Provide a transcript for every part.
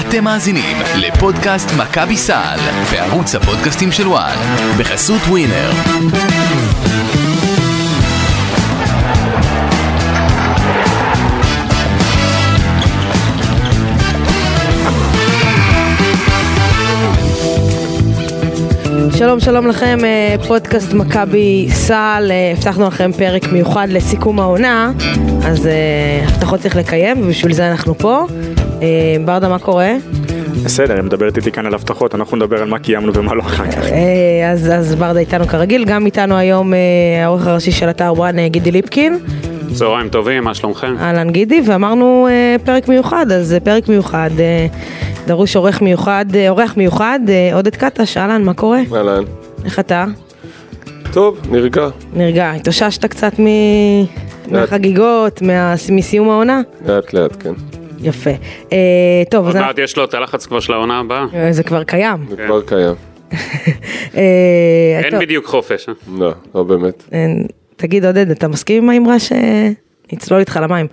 אתם מאזינים לפודקאסט מכבי סל בערוץ הפודקאסטים של וואן בחסות ווינר. שלום שלום לכם, אה, פודקאסט מכבי סל, אה, הבטחנו לכם פרק מיוחד לסיכום העונה, אז אה, הבטחות צריך לקיים ובשביל זה אנחנו פה. ברדה, מה קורה? בסדר, היא מדברת איתי כאן על הבטחות, אנחנו נדבר על מה קיימנו ומה לא אחר כך. אז, אז ברדה איתנו כרגיל, גם איתנו היום העורך הראשי של אתר וואן, גידי ליפקין. צהריים טובים, מה שלומכם? אהלן גידי, ואמרנו פרק מיוחד, אז פרק מיוחד, דרוש עורך מיוחד, אה, אורח מיוחד, אה, עודד קטש, אהלן, מה קורה? אהלן. איך אתה? טוב, נרגע. נרגע, התאוששת קצת מ... מהחגיגות, מה... מסיום העונה? לאט לאט, כן. יפה. אה, טוב, אז עוד מעט יש לו את הלחץ כבר של העונה הבאה. אה, זה כבר קיים. זה כבר קיים. אה, אין טוב, בדיוק חופש. לא, לא באמת. תגיד עודד, אתה מסכים עם האמרה שנצלול איתך למים?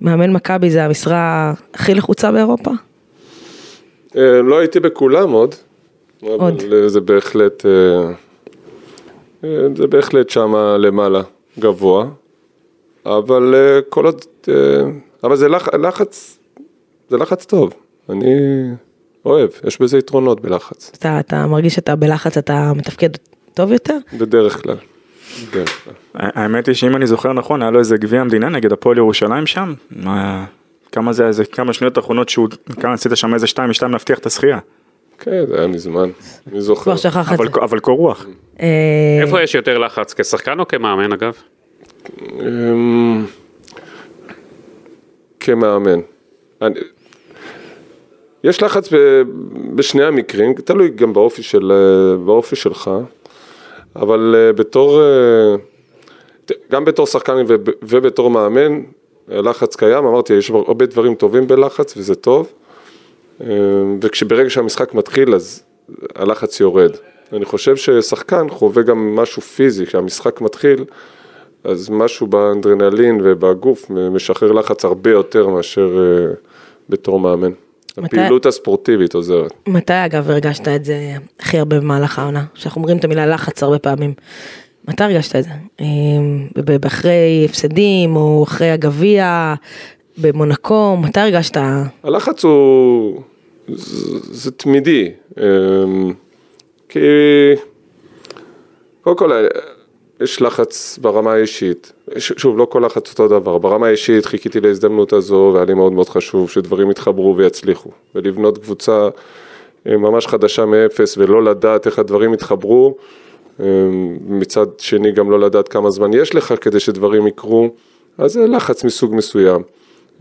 מאמן מכבי זה המשרה הכי לחוצה באירופה? אה, לא הייתי בכולם עוד. עוד. אבל זה בהחלט, אה, אה, זה בהחלט שמה למעלה, גבוה. אבל כל עוד, אבל זה לח- לחץ, זה לחץ טוב. אני אוהב, יש בזה יתרונות בלחץ, אתה, אתה מרגיש שאתה בלחץ, אתה מתפקד טוב יותר? בדרך כלל. בדרך כלל. האמת היא שאם אני זוכר נכון, היה לו איזה גביע המדינה נגד הפועל ירושלים שם. מה- כמה זה, איזה כמה שניות אחרונות שהוא, כמה עשית שם איזה שתיים משתיים להבטיח את הזכייה. כן, זה היה מזמן, אני זוכר. כבר שכח את זה. אבל, קור רוח. אה, איפה יש יותר לחץ, כשחקן או כמאמן אגב? אמ, כמאמן. יש לחץ ב, בשני המקרים, תלוי גם באופי, של, אה, באופי שלך, אבל אה, בתור, גם בתור שחקן וב- ובתור מאמן, הלחץ קיים, אמרתי, יש הרבה דברים טובים בלחץ וזה טוב, אה, וכשברגע שהמשחק מתחיל אז הלחץ יורד. אני חושב ששחקן חווה גם משהו פיזי, כשהמשחק מתחיל, אז משהו באנדרנלין ובגוף משחרר לחץ הרבה יותר מאשר אה, בתור מאמן. הפעילות הספורטיבית עוזרת. מתי אגב הרגשת את זה הכי הרבה במהלך העונה? שאנחנו אומרים את המילה לחץ הרבה פעמים. מתי הרגשת את זה? ב- אחרי הפסדים או אחרי הגביע, במונקו, מתי הרגשת? הלחץ הוא, זה, זה תמידי, אמ, כי קודם כל יש לחץ ברמה האישית, שוב לא כל לחץ אותו דבר, ברמה האישית חיכיתי להזדמנות הזו והיה לי מאוד מאוד חשוב שדברים יתחברו ויצליחו ולבנות קבוצה אה, ממש חדשה מאפס ולא לדעת איך הדברים יתחברו, אמ, מצד שני גם לא לדעת כמה זמן יש לך כדי שדברים יקרו, אז זה לחץ מסוג מסוים.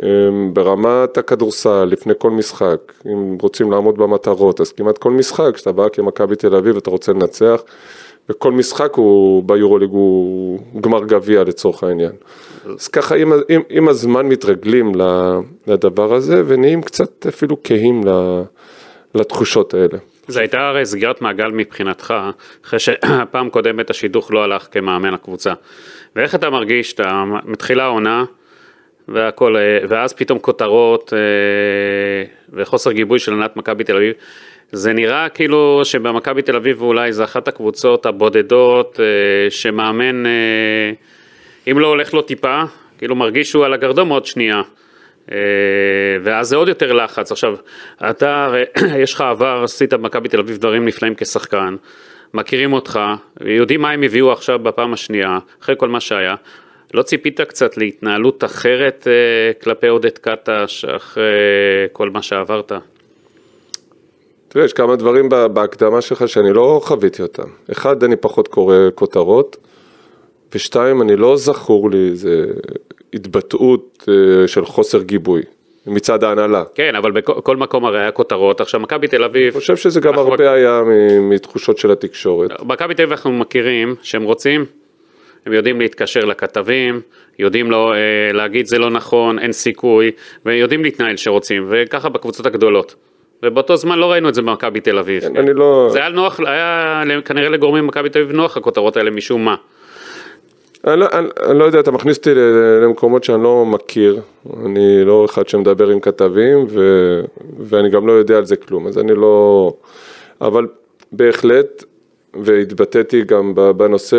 אמ, ברמת הכדורסל, לפני כל משחק, אם רוצים לעמוד במטרות, אז כמעט כל משחק, כשאתה בא כמכבי תל אביב ואתה רוצה לנצח, וכל משחק הוא ביורוליג הוא גמר גביע לצורך העניין. אז ככה עם, עם, עם הזמן מתרגלים לדבר הזה ונהיים קצת אפילו כהים לתחושות האלה. זה הייתה הרי סגירת מעגל מבחינתך, אחרי שהפעם קודמת השידוך לא הלך כמאמן הקבוצה. ואיך אתה מרגיש, אתה מתחילה העונה, והכל, אה, ואז פתאום כותרות אה, וחוסר גיבוי של ענת מכבי תל אביב. זה נראה כאילו שבמכבי תל אביב אולי זה אחת הקבוצות הבודדות אה, שמאמן, אם לא הולך לו טיפה, כאילו מרגיש שהוא על הגרדום עוד שנייה. אה, ואז זה עוד יותר לחץ. עכשיו, אתה, יש לך עבר, עשית במכבי תל אביב דברים נפלאים כשחקן, מכירים אותך, יודעים מה הם הביאו עכשיו בפעם השנייה, אחרי כל מה שהיה. לא ציפית קצת להתנהלות אחרת אה, כלפי עודד קטש, אחרי כל מה שעברת? תראה, יש כמה דברים בה- בהקדמה שלך שאני לא חוויתי אותם. אחד, אני פחות קורא כותרות, ושתיים, אני לא זכור לי איזה התבטאות אה, של חוסר גיבוי מצד ההנהלה. כן, אבל בכל כל מקום הרי היה כותרות. עכשיו, מכבי תל אביב... אני חושב שזה גם הרבה היה מ- מתחושות של התקשורת. מכבי תל אביב אנחנו מכירים שהם רוצים, הם יודעים להתקשר לכתבים, יודעים לא, אה, להגיד זה לא נכון, אין סיכוי, ויודעים להתנהל שרוצים, וככה בקבוצות הגדולות. ובאותו זמן לא ראינו את זה במכבי תל אביב. כן, אני לא... זה היה נוח, היה כנראה לגורמים במכבי תל אביב נוח הכותרות האלה משום מה. אני לא, אני, אני לא יודע, אתה מכניס אותי למקומות שאני לא מכיר, אני לא אחד שמדבר עם כתבים ו, ואני גם לא יודע על זה כלום, אז אני לא... אבל בהחלט, והתבטאתי גם בנושא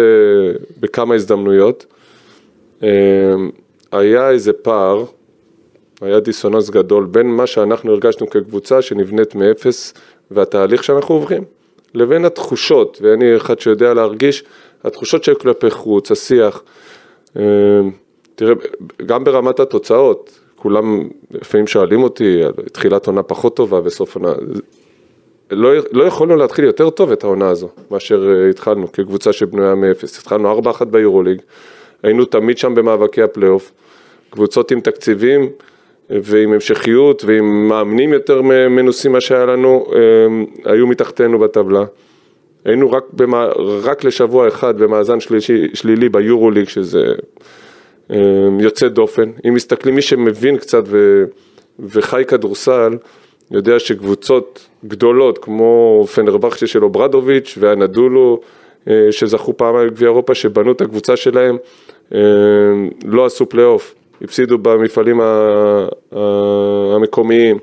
בכמה הזדמנויות, אמ, היה איזה פער, היה דיסוננס גדול בין מה שאנחנו הרגשנו כקבוצה שנבנית מאפס והתהליך שאנחנו עוברים, לבין התחושות, ואני אחד שיודע להרגיש, התחושות שהיו כלפי חוץ, השיח, אמ, תראה, גם ברמת התוצאות, כולם לפעמים שואלים אותי תחילת עונה פחות טובה וסוף עונה, לא, לא יכולנו להתחיל יותר טוב את העונה הזו, מאשר אה, התחלנו כקבוצה שבנויה מאפס. התחלנו 4-1 ביורוליג, היינו תמיד שם במאבקי הפלייאוף, קבוצות עם תקציבים ועם המשכיות ועם מאמנים יותר מנוסים מה שהיה לנו, אה, היו מתחתנו בטבלה. היינו רק, במה, רק לשבוע אחד במאזן שלישי, שלילי ביורוליג, שזה אה, יוצא דופן. אם מסתכלים, מי שמבין קצת ו, וחי כדורסל, יודע שקבוצות גדולות כמו פנרבחצ'ה של אוברדוביץ' ואנאדולו אה, שזכו פעמיים בגביע אירופה, שבנו את הקבוצה שלהם, אה, לא עשו פלייאוף, הפסידו במפעלים המקומיים.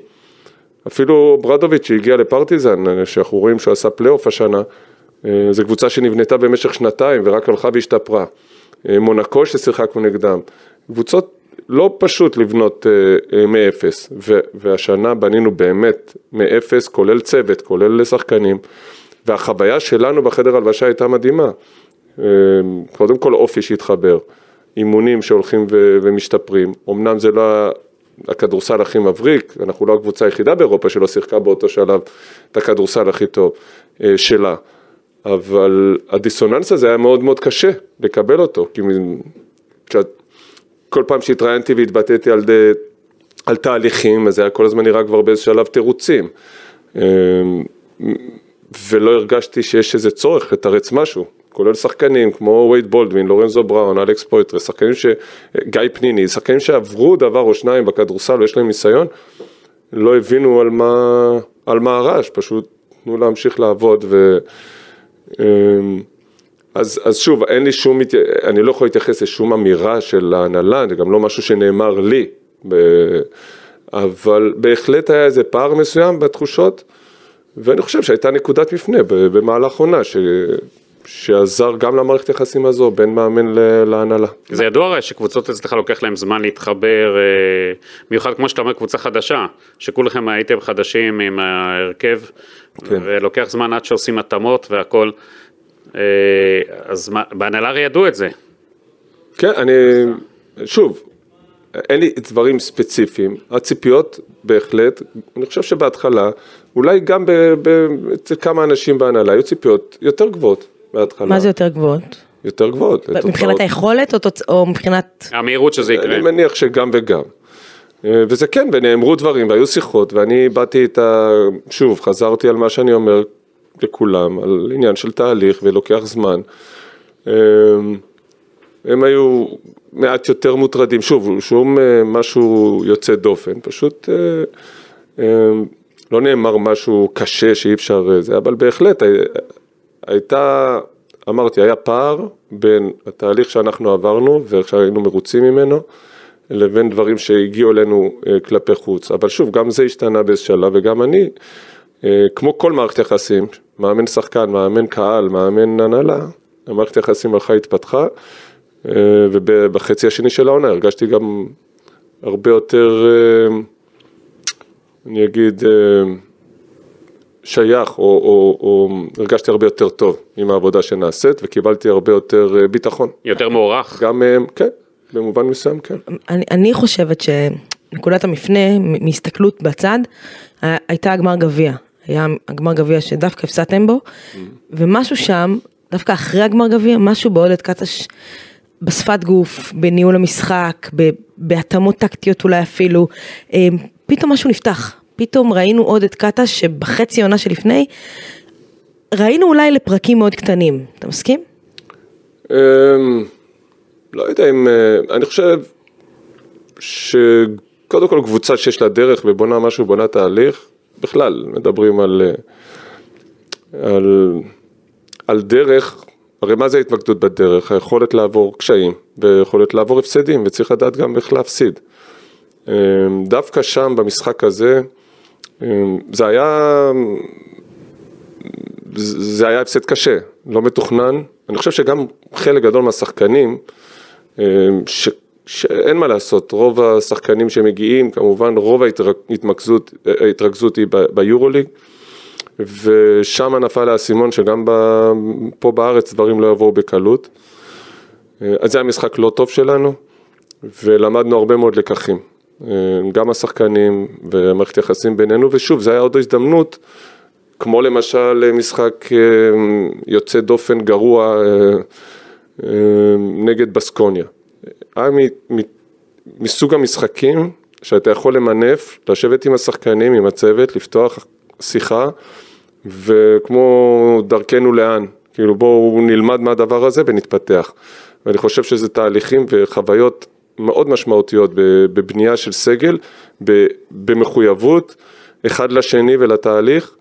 אפילו אוברדוביץ' שהגיע לפרטיזן, שאנחנו רואים שהוא עשה פלייאוף השנה, אה, זו קבוצה שנבנתה במשך שנתיים ורק הלכה והשתפרה. מונאקו ששיחקנו נגדם. קבוצות לא פשוט לבנות אה, אה, מאפס, והשנה בנינו באמת מאפס, כולל צוות, כולל שחקנים, והחוויה שלנו בחדר הלבשה הייתה מדהימה. אה, קודם כל אופי שהתחבר, אימונים שהולכים ומשתפרים, אמנם זה לא הכדורסל הכי מבריק, אנחנו לא הקבוצה היחידה באירופה שלא שיחקה באותו שלב את הכדורסל הכי טוב אה, שלה, אבל הדיסוננס הזה היה מאוד מאוד קשה לקבל אותו, כי כשאת כל פעם שהתראיינתי והתבטאתי על, די, על תהליכים, אז זה היה כל הזמן נראה כבר באיזה שלב תירוצים. אמ, ולא הרגשתי שיש איזה צורך לתרץ משהו, כולל שחקנים כמו וייד בולדווין, לורנזו בראון, אלכס פויטרס, שחקנים ש... גיא פניני, שחקנים שעברו דבר או שניים בכדורסל ויש להם ניסיון, לא הבינו על מה, על מה הרעש, פשוט תנו להמשיך לעבוד ו... אמ, אז, אז שוב, אין לי שום, אני לא יכול להתייחס לשום אמירה של ההנהלה, זה גם לא משהו שנאמר לי, אבל בהחלט היה איזה פער מסוים בתחושות, ואני חושב שהייתה נקודת מפנה במהלך עונה, ש... שעזר גם למערכת היחסים הזו בין מאמן להנהלה. זה ידוע הרי שקבוצות אצלך לוקח להם זמן להתחבר, אה, מיוחד כמו שאתה אומר קבוצה חדשה, שכולכם הייתם חדשים עם ההרכב, כן. ולוקח זמן עד שעושים התאמות והכל. אה, אז בהנהלה ידעו את זה. כן, אני, שוב, אין לי דברים ספציפיים, הציפיות בהחלט, אני חושב שבהתחלה, אולי גם אצל כמה אנשים בהנהלה, היו ציפיות יותר גבוהות בהתחלה. מה זה יותר גבוהות? יותר גבוהות. מבחינת היכולת או, תוצ... או מבחינת... המהירות שזה יקרה. אני מניח שגם וגם. אה, וזה כן, ונאמרו דברים והיו שיחות, ואני באתי את ה... שוב, חזרתי על מה שאני אומר לכולם על עניין של תהליך ולוקח זמן. אמ, הם היו מעט יותר מוטרדים, שוב, שום אה, משהו יוצא דופן, פשוט אה, לא נאמר משהו קשה שאי אפשר זה, אבל בהחלט הייתה, אמרתי, היה פער בין התהליך שאנחנו עברנו ואיך שהיינו מרוצים ממנו, לבין דברים שהגיעו אלינו כלפי חוץ, אבל שוב, גם זה השתנה באיזה שלב וגם אני, כמו כל מערכת יחסים, מאמן שחקן, מאמן קהל, מאמן הנהלה, המערכת היחסים הלכה התפתחה, אה, ובחצי השני של העונה הרגשתי גם הרבה יותר, אה, אני אגיד, אה, שייך, או, או, או הרגשתי הרבה יותר טוב עם העבודה שנעשית, וקיבלתי הרבה יותר ביטחון. יותר מוערך. גם, כן, במובן מסוים, כן. אני, אני חושבת שנקודת המפנה, מהסתכלות בצד, הייתה הגמר גביע. היה הגמר גביע שדווקא הפסדתם בו, ומשהו שם, דווקא אחרי הגמר גביע, משהו בעודד קטש, בשפת גוף, בניהול המשחק, בהתאמות טקטיות אולי אפילו, אה, פתאום משהו נפתח, פתאום ראינו עוד את קטש שבחצי עונה שלפני, ראינו אולי לפרקים מאוד קטנים, אתה מסכים? אמ, לא יודע אם, אה, אני חושב שקודם כל קבוצה שיש לה דרך ובונה משהו, בונה תהליך, בכלל, מדברים על, על, על דרך, הרי מה זה התמקדות בדרך? היכולת לעבור קשיים ויכולת לעבור הפסדים וצריך לדעת גם איך להפסיד. אה, דווקא שם במשחק הזה אה, זה היה, זה היה הפסד קשה, לא מתוכנן. אני חושב שגם חלק גדול מהשחקנים, ש, שאין מה לעשות, רוב השחקנים שמגיעים, כמובן רוב ההתרכזות, ההתרכזות היא ביורוליג. ושם נפל האסימון שגם ב, פה בארץ דברים לא יבואו בקלות. אז זה היה משחק לא טוב שלנו, ולמדנו הרבה מאוד לקחים. גם השחקנים ומערכת יחסים בינינו, ושוב, זה היה עוד הזדמנות, כמו למשל משחק אה, יוצא דופן גרוע אה, אה, נגד בסקוניה. היה מסוג המשחקים שאתה יכול למנף, לשבת עם השחקנים, עם הצוות, לפתוח שיחה, וכמו דרכנו לאן, כאילו בואו נלמד מהדבר הזה ונתפתח. ואני חושב שזה תהליכים וחוויות מאוד משמעותיות בבנייה של סגל, במחויבות אחד לשני ולתהליך,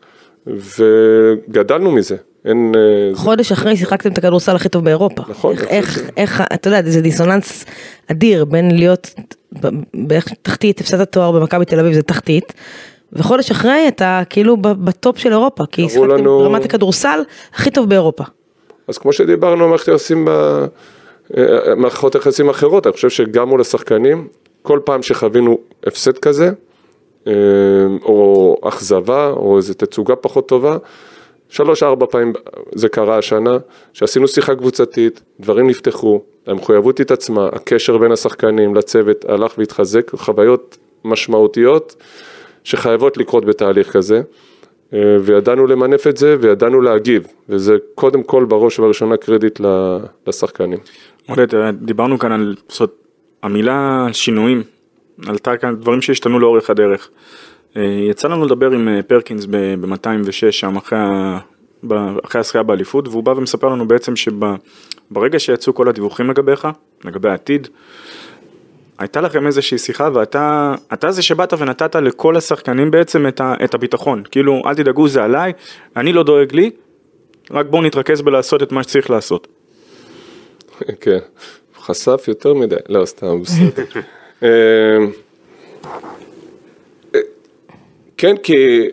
וגדלנו מזה. אין... אה, חודש אחרי שיחקתם את הכדורסל הכי טוב באירופה. נכון. איך, איך, איך, אתה יודע, זה דיסוננס אדיר בין להיות בערך תחתית, הפסדת תואר במכבי תל אביב זה תחתית, וחודש אחרי אתה כאילו בטופ של אירופה, כי שיחקתם לנו... ברמת הכדורסל הכי טוב באירופה. אז כמו שדיברנו, מערכת יחסים, ב... מערכות יחסים אחרות, אני חושב שגם מול השחקנים, כל פעם שחווינו הפסד כזה, אה, או אכזבה, או איזו תצוגה פחות טובה, שלוש ארבע פעמים זה קרה השנה, שעשינו שיחה קבוצתית, דברים נפתחו, המחויבות התעצמה, הקשר בין השחקנים לצוות הלך והתחזק, חוויות משמעותיות. שחייבות לקרות בתהליך כזה, אה, וידענו למנף את זה וידענו להגיב, וזה קודם כל בראש ובראשונה קרדיט לשחקנים. עודד, אה, דיברנו כאן על זאת, המילה שינויים, עלתה כאן דברים שהשתנו לאורך הדרך. אה, יצא לנו לדבר עם פרקינס ב-206 שם אחרי, אחרי הזכייה באליפות, והוא בא ומספר לנו בעצם שברגע שיצאו כל הדיווחים לגביך, לגבי העתיד, הייתה לכם איזושהי שיחה ואתה אתה זה שבאת ונתת לכל השחקנים בעצם את, ה, את הביטחון, כאילו אל תדאגו זה עליי, אני לא דואג לי, רק בואו נתרכז בלעשות את מה שצריך לעשות. כן, חשף יותר מדי, לא סתם, בסדר. אמ, כן, כי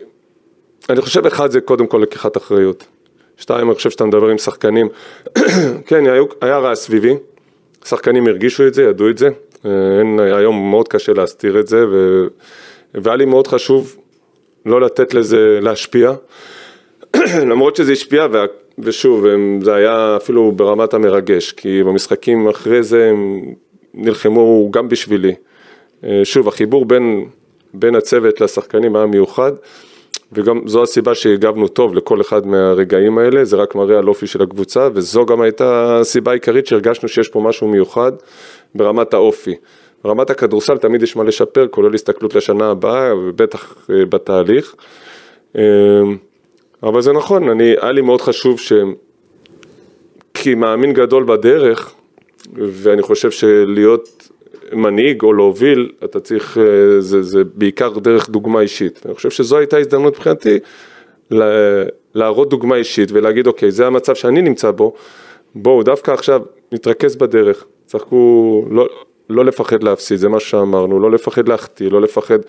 אני חושב אחד זה קודם כל לקיחת אחריות. שתיים, אני חושב שאתה מדבר עם שחקנים, כן, היה רע סביבי, שחקנים הרגישו את זה, ידעו את זה, אין, היום מאוד קשה להסתיר את זה, ו... והיה לי מאוד חשוב לא לתת לזה להשפיע, למרות שזה השפיע, ו... ושוב, זה היה אפילו ברמת המרגש, כי במשחקים אחרי זה הם נלחמו גם בשבילי. שוב, החיבור בין, בין הצוות לשחקנים היה מיוחד. וגם זו הסיבה שהגבנו טוב לכל אחד מהרגעים האלה, זה רק מראה על אופי של הקבוצה, וזו גם הייתה הסיבה העיקרית שהרגשנו שיש פה משהו מיוחד ברמת האופי. ברמת הכדורסל תמיד יש מה לשפר, כולל הסתכלות לשנה הבאה, ובטח אה, בתהליך. אבל זה נכון, אני, היה לי מאוד חשוב ש... כי מאמין גדול בדרך, ואני חושב שלהיות מנהיג או להוביל, אתה צריך, אה, זה, זה בעיקר דרך דוגמה אישית. אני חושב שזו הייתה הזדמנות מבחינתי להראות דוגמה אישית ולהגיד, אוקיי, זה המצב שאני נמצא בו, בואו דווקא עכשיו נתרכז בדרך, צחקו, לא, לא לפחד להפסיד, זה מה שאמרנו, לא לפחד להחטיא, לא לפחד,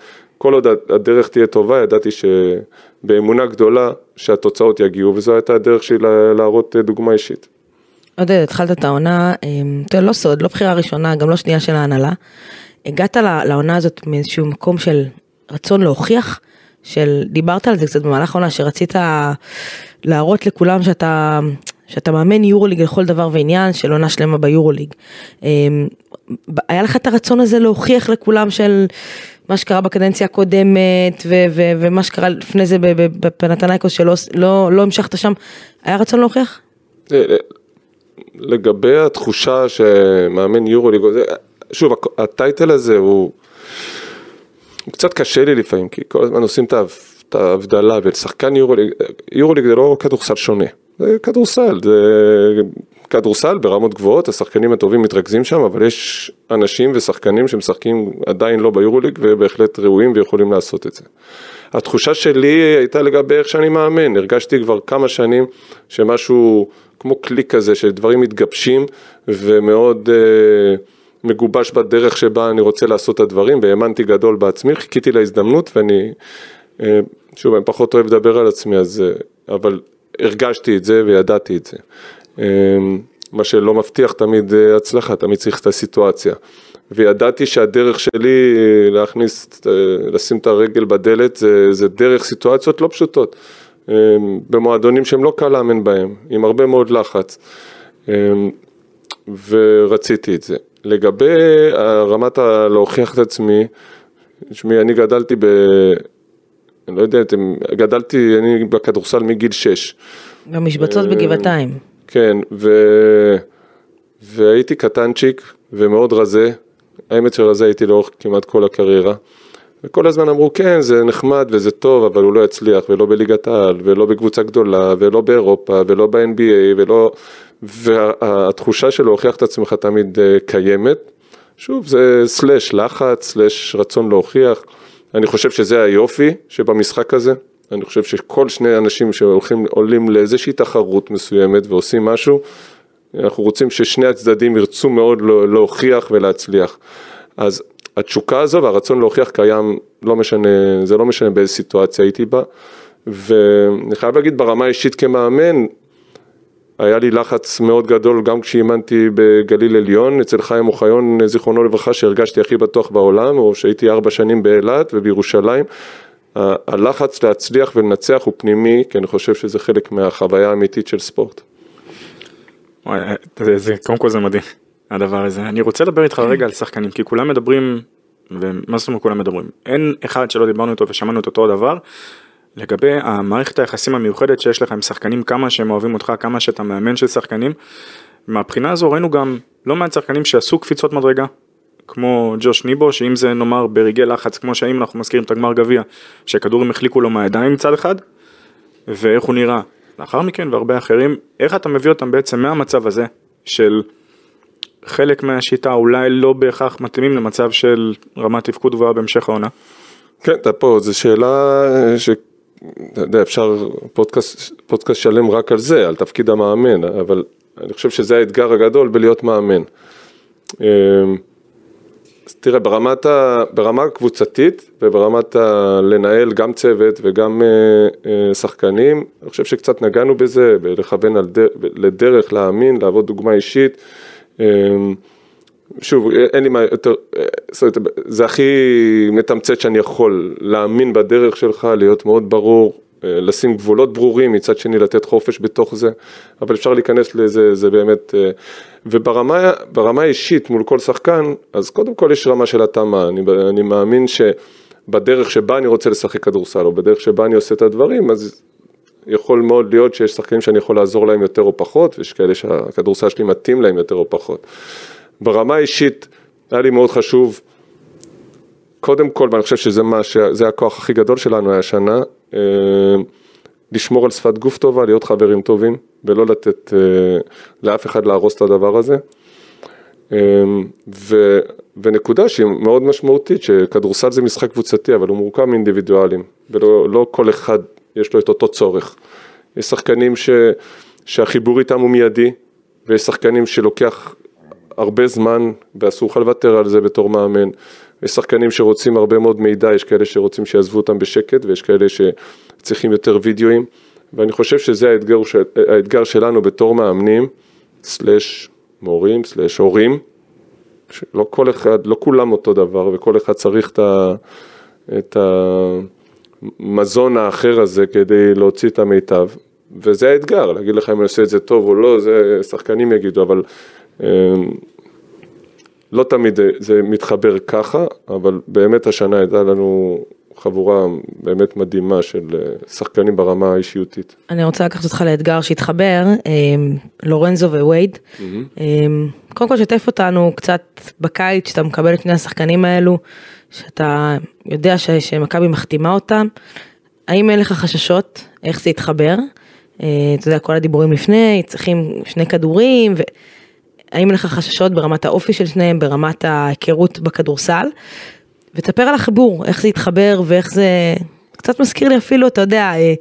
כל עוד הדרך תהיה טובה, ידעתי שבאמונה גדולה שהתוצאות יגיעו, וזו הייתה הדרך שלי להראות דוגמה אישית. עודד, התחלת את העונה, אמ, אתה לא סוד, לא בחירה ראשונה, גם לא שנייה של ההנהלה. הגעת לעונה הזאת מאיזשהו מקום של רצון להוכיח, של, דיברת על זה קצת במהלך העונה, שרצית להראות לכולם שאתה, שאתה מאמן יורוליג לכל דבר ועניין, של עונה שלמה ביורוליג. אמ, היה לך את הרצון הזה להוכיח לכולם של מה שקרה בקדנציה הקודמת ו- ו- ומה שקרה לפני זה בפנתנייקוס שלא לא, לא המשכת שם, היה רצון להוכיח? אה, אה, לגבי התחושה שמאמן יורוליג, שוב, הטייטל הזה הוא, הוא קצת קשה לי לפעמים, כי כל הזמן עושים את ההבדלה בין שחקן יורוליג, יורוליג זה לא כדורסל שונה, זה כדורסל, זה כדורסל ברמות גבוהות, השחקנים הטובים מתרכזים שם, אבל יש אנשים ושחקנים שמשחקים עדיין לא ביורוליג ובהחלט ראויים ויכולים לעשות את זה. התחושה שלי הייתה לגבי איך שאני מאמן, הרגשתי כבר כמה שנים שמשהו כמו קליק כזה, שדברים מתגבשים ומאוד אה, מגובש בדרך שבה אני רוצה לעשות את הדברים, והאמנתי גדול בעצמי, חיכיתי להזדמנות ואני, אה, שוב, אני פחות אוהב לדבר על עצמי, אז, אה, אבל הרגשתי את זה וידעתי את זה. אה, מה שלא מבטיח תמיד אה, הצלחה, תמיד צריך את הסיטואציה. וידעתי שהדרך שלי להכניס, אה, לשים את הרגל בדלת, זה, זה דרך סיטואציות לא פשוטות. אה, במועדונים שהם לא קל לאמן בהם, עם הרבה מאוד לחץ. ורציתי את זה. לגבי רמת להוכיח את עצמי, תשמעי, אני גדלתי ב... אני לא יודע, אתם, גדלתי אני בכדורסל מגיל 6. במשבצות בגבעתיים. כן, ו... והייתי קטנצ'יק ומאוד רזה, האמת שרזה הייתי לאורך כמעט כל הקריירה. וכל הזמן אמרו כן זה נחמד וזה טוב אבל הוא לא יצליח ולא בליגת העל ולא בקבוצה גדולה ולא באירופה ולא ב-NBA ולא והתחושה של להוכיח את עצמך תמיד אה, קיימת. שוב זה סלאש לחץ, סלאש רצון להוכיח. אני חושב שזה היופי שבמשחק הזה. אני חושב שכל שני אנשים שהולכים, עולים לאיזושהי תחרות מסוימת ועושים משהו, אנחנו רוצים ששני הצדדים ירצו מאוד להוכיח ולהצליח. אז התשוקה הזו והרצון להוכיח קיים, לא משנה, זה לא משנה באיזה סיטואציה הייתי בה. ואני חייב להגיד ברמה האישית כמאמן, היה לי לחץ מאוד גדול גם כשאימנתי בגליל עליון, אצל חיים אוחיון, זיכרונו לברכה, שהרגשתי הכי בטוח בעולם, או שהייתי ארבע שנים באילת ובירושלים. הלחץ להצליח ולנצח הוא פנימי, כי אני חושב שזה חלק מהחוויה האמיתית של ספורט. וואי, זה, זה, קודם כל זה מדהים, הדבר הזה. אני רוצה לדבר איתך רגע על שחקנים, כי כולם מדברים, ומה זאת אומרת כולם מדברים? אין אחד שלא דיברנו איתו ושמענו את אותו הדבר, לגבי המערכת היחסים המיוחדת שיש לך עם שחקנים, כמה שהם אוהבים אותך, כמה שאתה מאמן של שחקנים. מהבחינה הזו ראינו גם לא מעט שחקנים שעשו קפיצות מדרגה, כמו ג'וש ניבו, שאם זה נאמר ברגעי לחץ, כמו שהאם אנחנו מזכירים את הגמר גביע, שכדורים החליקו לו מהידיים מצד אחד, ואיך הוא נראה לאחר מכן והרבה אחרים, איך אתה מביא אותם בעצם מהמצב הזה של חלק מהשיטה אולי לא בהכרח מתאימים למצב של רמת תפקוד גבוהה בהמשך העונה? כן, אתה פה, זו שאלה ש... אתה יודע, אפשר פודקאסט, פודקאסט שלם רק על זה, על תפקיד המאמן, אבל אני חושב שזה האתגר הגדול בלהיות מאמן. תראה, ברמת ה, ברמה הקבוצתית וברמת ה, לנהל גם צוות וגם אה, אה, שחקנים, אני חושב שקצת נגענו בזה, לכוון דר, לדרך, להאמין, לעבוד דוגמה אישית. אה, שוב, אין לי מה יותר, אה, זאת זה הכי מתמצת שאני יכול, להאמין בדרך שלך, להיות מאוד ברור, אה, לשים גבולות ברורים, מצד שני לתת חופש בתוך זה, אבל אפשר להיכנס לזה, זה באמת, אה, וברמה האישית מול כל שחקן, אז קודם כל יש רמה של התאמה, אני, אני מאמין שבדרך שבה אני רוצה לשחק כדורסל, או בדרך שבה אני עושה את הדברים, אז יכול מאוד להיות שיש שחקנים שאני יכול לעזור להם יותר או פחות, ויש כאלה שהכדורסל שלי מתאים להם יותר או פחות. ברמה האישית, היה לי מאוד חשוב, קודם כל, ואני חושב שזה מה, זה הכוח הכי גדול שלנו השנה, אה, לשמור על שפת גוף טובה, להיות חברים טובים, ולא לתת אה, לאף אחד להרוס את הדבר הזה. אה, ו, ונקודה שהיא מאוד משמעותית, שכדורסל זה משחק קבוצתי, אבל הוא מורכב מאינדיבידואלים, ולא לא כל אחד יש לו את אותו צורך. יש שחקנים ש, שהחיבור איתם הוא מיידי, ויש שחקנים שלוקח הרבה זמן, ואסור לך לוותר על זה בתור מאמן. יש שחקנים שרוצים הרבה מאוד מידע, יש כאלה שרוצים שיעזבו אותם בשקט, ויש כאלה שצריכים יותר וידאוים, ואני חושב שזה האתגר, של, האתגר שלנו בתור מאמנים, סלאש מורים, סלאש הורים, שלא כל אחד, לא כולם אותו דבר, וכל אחד צריך את, ה, את המזון האחר הזה כדי להוציא את המיטב, וזה האתגר, להגיד לך אם אני עושה את זה טוב או לא, זה שחקנים יגידו, אבל אמ, לא תמיד זה מתחבר ככה, אבל באמת השנה הייתה לנו חבורה באמת מדהימה של אה, שחקנים ברמה האישיותית. אני רוצה לקחת אותך לאתגר שהתחבר, אמ, לורנזו ווייד. אמ, קודם כל שתף אותנו קצת בקיץ שאתה מקבל את שני השחקנים האלו, שאתה יודע שמכבי מחתימה אותם. האם אין לך חששות איך זה יתחבר? אה, אתה יודע, כל הדיבורים לפני, צריכים שני כדורים. ו... האם אין לך חששות ברמת האופי של שניהם, ברמת ההיכרות בכדורסל? ותספר על החיבור, איך זה התחבר ואיך זה קצת מזכיר לי אפילו, אתה יודע, אה,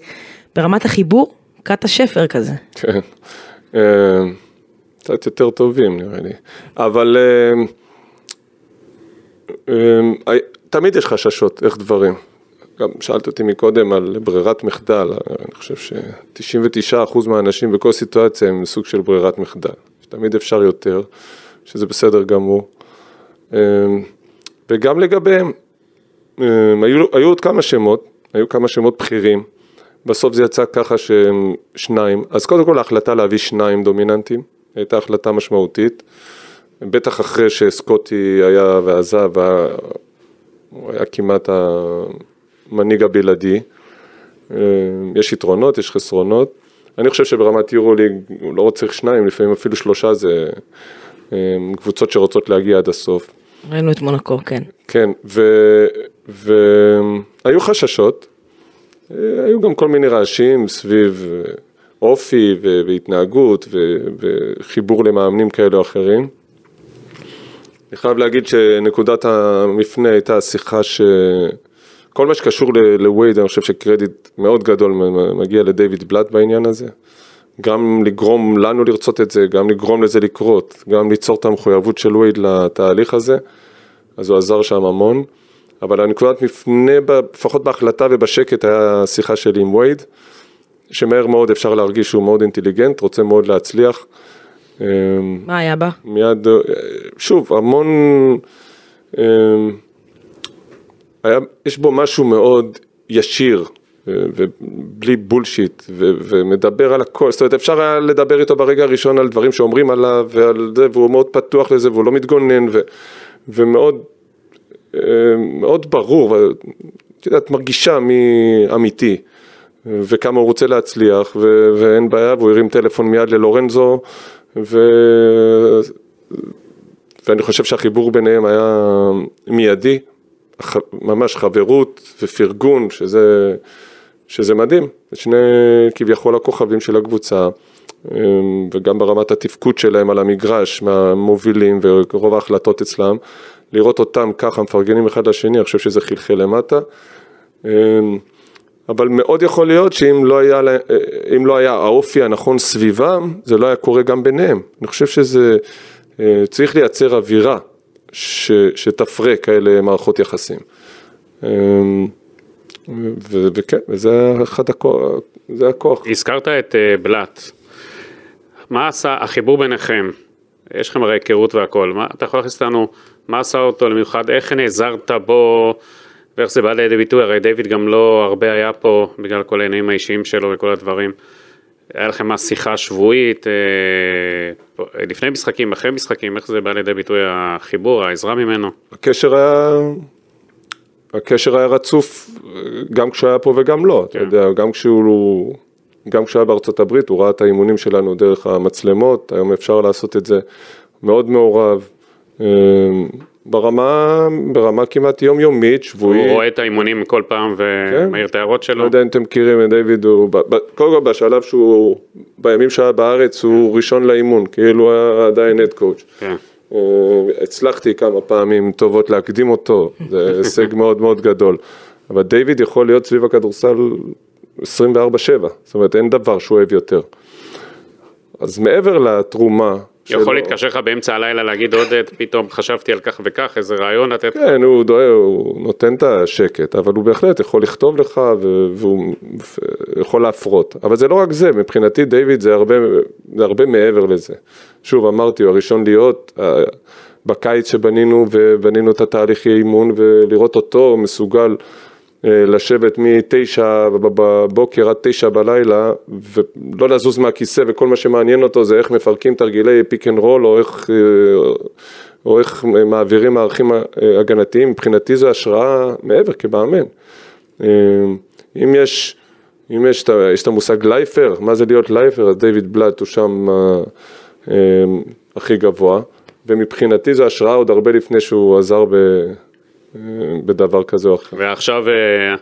ברמת החיבור, קאטה שפר כזה. כן. אה, קצת יותר טובים נראה לי. אבל אה, תמיד יש חששות, איך דברים. גם שאלת אותי מקודם על ברירת מחדל, אני חושב ש-99% מהאנשים בכל סיטואציה הם סוג של ברירת מחדל. תמיד אפשר יותר, שזה בסדר גמור. וגם לגביהם, היו, היו עוד כמה שמות, היו כמה שמות בכירים. בסוף זה יצא ככה שהם שניים, אז קודם כל ההחלטה להביא שניים דומיננטים, הייתה החלטה משמעותית, בטח אחרי שסקוטי היה ועזב, הוא היה כמעט המנהיג הבלעדי, יש יתרונות, יש חסרונות, אני חושב שברמת יורוליג הוא לא צריך שניים, לפעמים אפילו שלושה זה קבוצות שרוצות להגיע עד הסוף. ראינו את מונקו, כן. כן, והיו חששות, היו גם כל מיני רעשים סביב אה, אופי והתנהגות וחיבור למאמנים כאלה או אחרים. אני חייב להגיד שנקודת המפנה הייתה שיחה שכל מה שקשור לווייד, אני חושב שקרדיט מאוד גדול מגיע לדייוויד בלאט בעניין הזה. גם לגרום לנו לרצות את זה, גם לגרום לזה לקרות, גם ליצור את המחויבות של וייד לתהליך הזה, אז הוא עזר שם המון. אבל הנקודת מפנה, לפחות בהחלטה ובשקט, היה שיחה שלי עם וייד, שמהר מאוד אפשר להרגיש שהוא מאוד אינטליגנט, רוצה מאוד להצליח. מה היה בה? מיד, אה, שוב, המון, אמ, היה, יש בו משהו מאוד ישיר, ובלי בולשיט, ומדבר על הכל, זאת אומרת אפשר היה לדבר איתו ברגע הראשון על דברים שאומרים עליו ועל זה, והוא מאוד פתוח לזה והוא לא מתגונן, ו, ומאוד מאוד ברור, ואת יודעת, מרגישה מי אמיתי, וכמה הוא רוצה להצליח, ו- ואין בעיה, והוא הרים טלפון מיד ללורנזו, ו... ואני חושב שהחיבור ביניהם היה מיידי, ממש חברות ופרגון, שזה, שזה מדהים, שני כביכול הכוכבים של הקבוצה, וגם ברמת התפקוד שלהם על המגרש, מהמובילים ורוב ההחלטות אצלם, לראות אותם ככה מפרגנים אחד לשני, אני חושב שזה חלחל למטה. אמ, אבל מאוד יכול להיות שאם לא היה, אה, לא היה האופי הנכון סביבם, זה לא היה קורה גם ביניהם. אני חושב שזה, אה, צריך לייצר אווירה ש, שתפרה כאלה מערכות יחסים. אמ, ו, וכן, וזה אחד הכוח, זה הכוח. הזכרת את אה, בלאט. מה עשה החיבור ביניכם? יש לכם הרי היכרות והכל, מה, אתה יכול להכניס אותנו מה עשה אותו למיוחד, איך נעזרת בו ואיך זה בא לידי ביטוי, הרי דיוויד גם לא הרבה היה פה בגלל כל העניינים האישיים שלו וכל הדברים. היה לכם מה שיחה שבועית, אה, לפני משחקים, אחרי משחקים, איך זה בא לידי ביטוי החיבור, העזרה ממנו? הקשר היה, הקשר היה רצוף גם כשהוא היה פה וגם לא, כן. אתה יודע, גם כשהוא, גם כשהוא היה בארצות הברית, הוא ראה את האימונים שלנו דרך המצלמות, היום אפשר לעשות את זה מאוד מעורב, אמ, ברמה, ברמה כמעט יומיומית, שבועית. הוא רואה את האימונים כל פעם ומעיר כן. את ההערות שלו. לא יודע אם אתם מכירים את דיוויד, הוא, קודם כל בשלב שהוא, בימים שהיה בארץ הוא ראשון לאימון, כאילו היה עדיין הד קואוץ'. כן. אה, הצלחתי כמה פעמים טובות להקדים אותו, זה הישג מאוד מאוד גדול. אבל דיוויד יכול להיות סביב הכדורסל 24-7, זאת אומרת אין דבר שהוא אוהב יותר. אז מעבר לתרומה יכול להתקשר לך באמצע הלילה להגיד עודד, פתאום חשבתי על כך וכך, איזה רעיון לתת. כן, הוא דואג, הוא נותן את השקט, אבל הוא בהחלט יכול לכתוב לך והוא יכול להפרות. אבל זה לא רק זה, מבחינתי דיוויד זה הרבה, זה הרבה מעבר לזה. שוב, אמרתי, הוא הראשון להיות, בקיץ שבנינו ובנינו את התהליכי אימון ולראות אותו מסוגל אה, לשבת מתשע בבוקר עד תשע בלילה ולא לזוז מהכיסא וכל מה שמעניין אותו זה איך מפרקים תרגילי pick and roll או איך, אה, או איך מעבירים מערכים אה, הגנתיים, מבחינתי זו השראה מעבר כמאמן. אם יש, אם יש, יש את המושג לייפר, מה זה להיות לייפר, אז דיוויד בלאט הוא שם הכי גבוה. ומבחינתי זו השראה עוד הרבה לפני שהוא עזר ב... בדבר כזה או אחר. ועכשיו אה,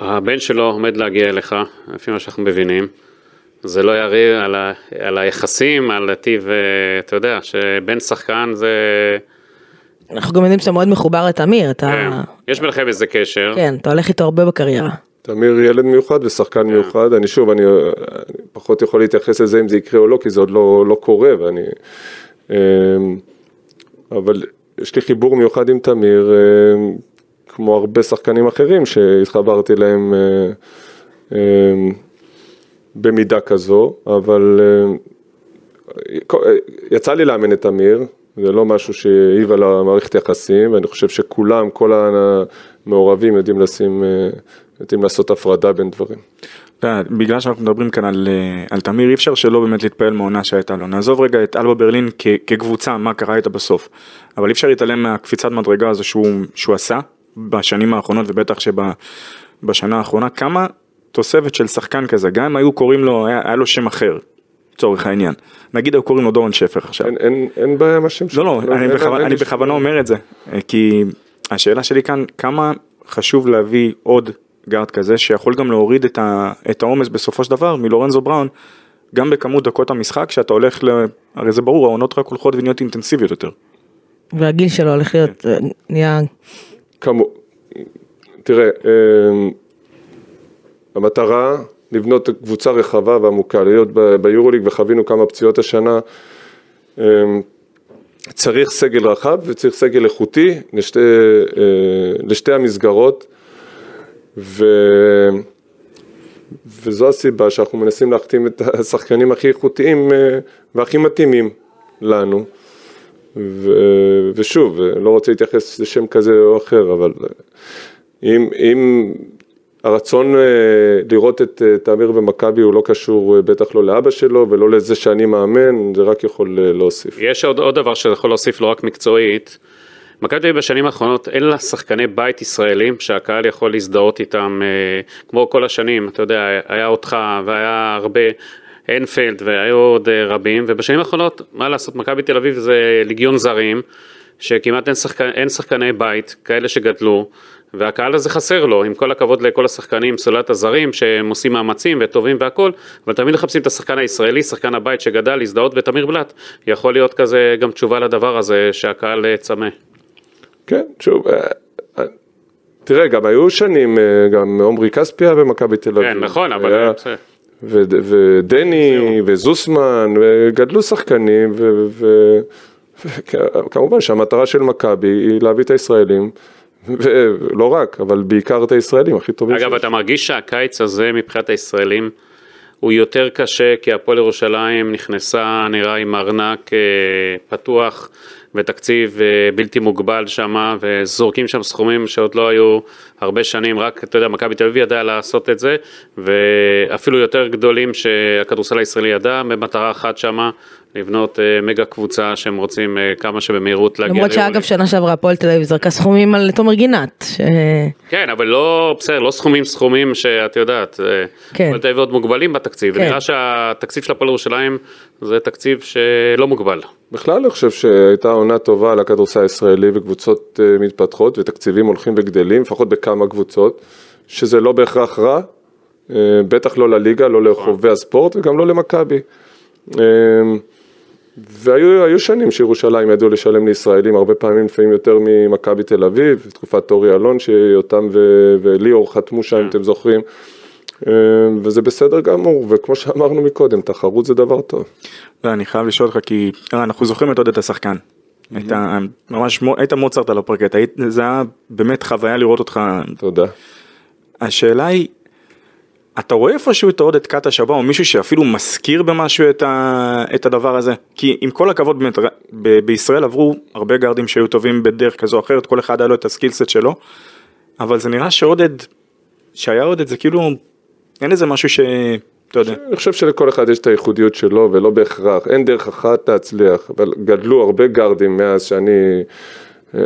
הבן שלו עומד להגיע אליך, לפי מה שאנחנו מבינים. זה לא יריב על, ה, על היחסים, על הטיב, אה, אתה יודע, שבן שחקן זה... אנחנו גם יודעים שאתה מאוד מחובר לתמיר, אתה... כן. יש ביניכם איזה קשר. כן, אתה הולך איתו הרבה בקריירה. תמיר ילד מיוחד ושחקן מיוחד, אני שוב, אני, אני פחות יכול להתייחס לזה אם זה יקרה או לא, כי זה עוד לא, לא קורה, ואני... אמ, אבל יש לי חיבור מיוחד עם תמיר, אמ, כמו הרבה שחקנים אחרים שהתחברתי להם אה, אמ, במידה כזו, אבל יצא לי לאמן את תמיר, זה לא משהו שהעיב על המערכת יחסים, ואני חושב שכולם, כל המעורבים יודעים לשים, אה, יודעים לעשות הפרדה בין דברים. בגלל שאנחנו מדברים כאן על, אה, על תמיר, אי אפשר שלא באמת להתפעל מהעונה שהייתה לו. נעזוב רגע את אלבה ברלין כ, כקבוצה, מה קרה איתה בסוף. אבל אי אפשר להתעלם מהקפיצת מדרגה הזו שהוא, שהוא עשה בשנים האחרונות, ובטח שבשנה האחרונה, כמה תוספת של שחקן כזה, גם אם היו קוראים לו, היה, היה לו שם אחר, לצורך העניין. נגיד היו קוראים לו דורון שפר עכשיו. אין, אין, אין בעיה עם השם לא, לא, אני, אין- בכוונה, אין אני בכוונה אומר את זה, אה, כי השאלה שלי כאן, כמה חשוב להביא עוד גארד כזה, שיכול גם להוריד את, העומס בסופו של דבר מלורנזו בראון, גם בכמות דקות המשחק, שאתה הולך ל... הרי זה ברור, העונות רק הולכות ונהיות אינטנסיביות יותר. והגיל שלו הולך להיות, אה, נהיה... כמו, תראה, אמ, המטרה לבנות קבוצה רחבה ועמוקה, להיות ביורוליג וחווינו כמה פציעות השנה, אמ, צריך סגל רחב וצריך סגל איכותי לשתי, אה, לשתי המסגרות ו... וזו הסיבה שאנחנו מנסים להחתים את השחקנים הכי איכותיים אה, והכי מתאימים לנו. ו... ושוב, לא רוצה להתייחס לשם כזה או אחר, אבל אה, אם, אם הרצון אה, לראות את אה, תמיר במכבי הוא לא קשור אה, בטח לא לאבא שלו ולא לזה שאני מאמן, זה רק יכול אה, להוסיף. יש עוד, עוד דבר שאתה יכול להוסיף לא רק מקצועית. מכבי תל אביב בשנים האחרונות אין לה שחקני בית ישראלים שהקהל יכול להזדהות איתם אה, כמו כל השנים, אתה יודע, היה אותך והיה הרבה הנפלד והיו עוד אה, רבים, ובשנים האחרונות, מה לעשות, מכבי תל אביב זה ליגיון זרים, שכמעט אין, שחק... אין שחקני בית, כאלה שגדלו, והקהל הזה חסר לו, עם כל הכבוד לכל השחקנים, סולת הזרים, שהם עושים מאמצים וטובים והכל, אבל תמיד מחפשים את השחקן הישראלי, שחקן הבית שגדל, להזדהות, ותמיר בלאט יכול להיות כזה גם תשובה לדבר הזה שהקהל אה, צמא. כן, שוב, אה, אה, תראה, גם היו שנים, אה, גם עומרי כספי היה במכבי תל אביב. כן, נכון, אבל... היה-. ו- ודני וזוסמן, וגדלו שחקנים, וכמובן שהמטרה של מכבי היא להביא את הישראלים, ולא רק, אבל בעיקר את הישראלים הכי טובים אגב, שיש. אתה מרגיש שהקיץ הזה מבחינת הישראלים הוא יותר קשה כי הפועל ירושלים נכנסה נראה עם ארנק פתוח ותקציב אה, בלתי מוגבל שם וזורקים שם סכומים שעוד לא היו הרבה שנים, רק אתה יודע, מכבי תל אביב ידעה לעשות את זה ואפילו יותר גדולים שהכדורסל הישראלי ידע במטרה אחת שמה לבנות אה, מגה קבוצה שהם רוצים אה, כמה שבמהירות להגיע למרות שאגב. שנה שעברה הפועל תל אביב זרקה סכומים על תומר גינת. ש- כן, אבל לא, בסדר, לא סכומים סכומים שאת יודעת. כן. הפועל תל אביב עוד מוגבלים בתקציב, כן. ונראה שהתקציב של הפועל ירושלים זה תקציב שלא מוגבל. בכלל אני חושב שהייתה עונה טובה לכדורסל הישראלי וקבוצות אה, מתפתחות ותקציבים הולכים וגדלים, לפחות בכמה קבוצות, שזה לא בהכרח רע, אה, בטח לא לליגה, לא לחובבי הספורט וגם לא למכבי. אה, והיו היו שנים שירושלים ידעו לשלם לישראלים, הרבה פעמים לפעמים יותר ממכבי תל אביב, תקופת אורי אלון שיותם וליאור חתמו שם, אם אתם זוכרים. אה, וזה בסדר גמור, וכמו שאמרנו מקודם, תחרות זה דבר טוב. לא, אני חייב לשאול אותך כי אה, אנחנו זוכרים את עודד השחקן. היית ממש היית מוצרט על הפרקט, זה היה באמת חוויה לראות אותך. תודה. השאלה היא, אתה רואה איפשהו את עודד קאטה שבא או מישהו שאפילו מזכיר במשהו את, ה, את הדבר הזה? כי עם כל הכבוד באמת, ב, בישראל עברו הרבה גארדים שהיו טובים בדרך כזו או אחרת, כל אחד היה לו את הסקילסט שלו, אבל זה נראה שעודד, שהיה עודד זה כאילו, אין איזה משהו ש... אתה יודע. אני חושב שלכל אחד יש את הייחודיות שלו ולא בהכרח, אין דרך אחת להצליח, אבל גדלו הרבה גארדים מאז שאני אה,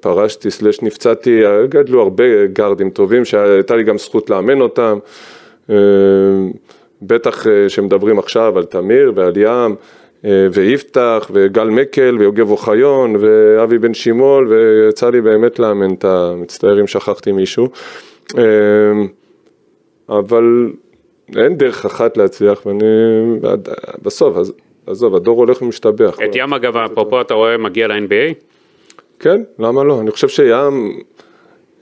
פרשתי סלש נפצעתי, אה, גדלו הרבה גארדים טובים שהייתה לי גם זכות לאמן אותם, אה, בטח אה, שמדברים עכשיו על תמיר ועל ים. אה, ויפתח וגל מקל ויוגב אוחיון ואבי בן שימול ויצא לי באמת לאמן את ה... מצטער אם שכחתי מישהו. אבל אין דרך אחת להצליח, ואני, בסוף, אז, עזוב, הדור הולך ומשתבח. את ים אגב, אפרופו אתה רואה מגיע ל-NBA? כן, למה לא? אני חושב שים,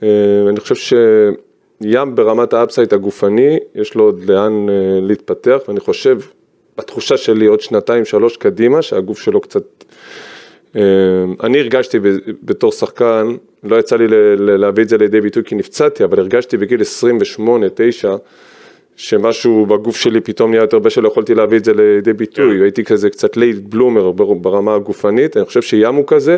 אה, אני חושב שים ברמת ה-upside הגופני, יש לו עוד לאן אה, להתפתח, ואני חושב, בתחושה שלי עוד שנתיים, שלוש קדימה, שהגוף שלו קצת... אה, אני הרגשתי בתור שחקן, לא יצא לי להביא את זה לידי ביטוי כי נפצעתי, אבל הרגשתי בגיל 28-9, שמשהו בגוף שלי פתאום נהיה יותר בשל, לא יכולתי להביא את זה לידי ביטוי, כן. הייתי כזה קצת late bloomer בר- ברמה הגופנית, אני חושב שים הוא כזה,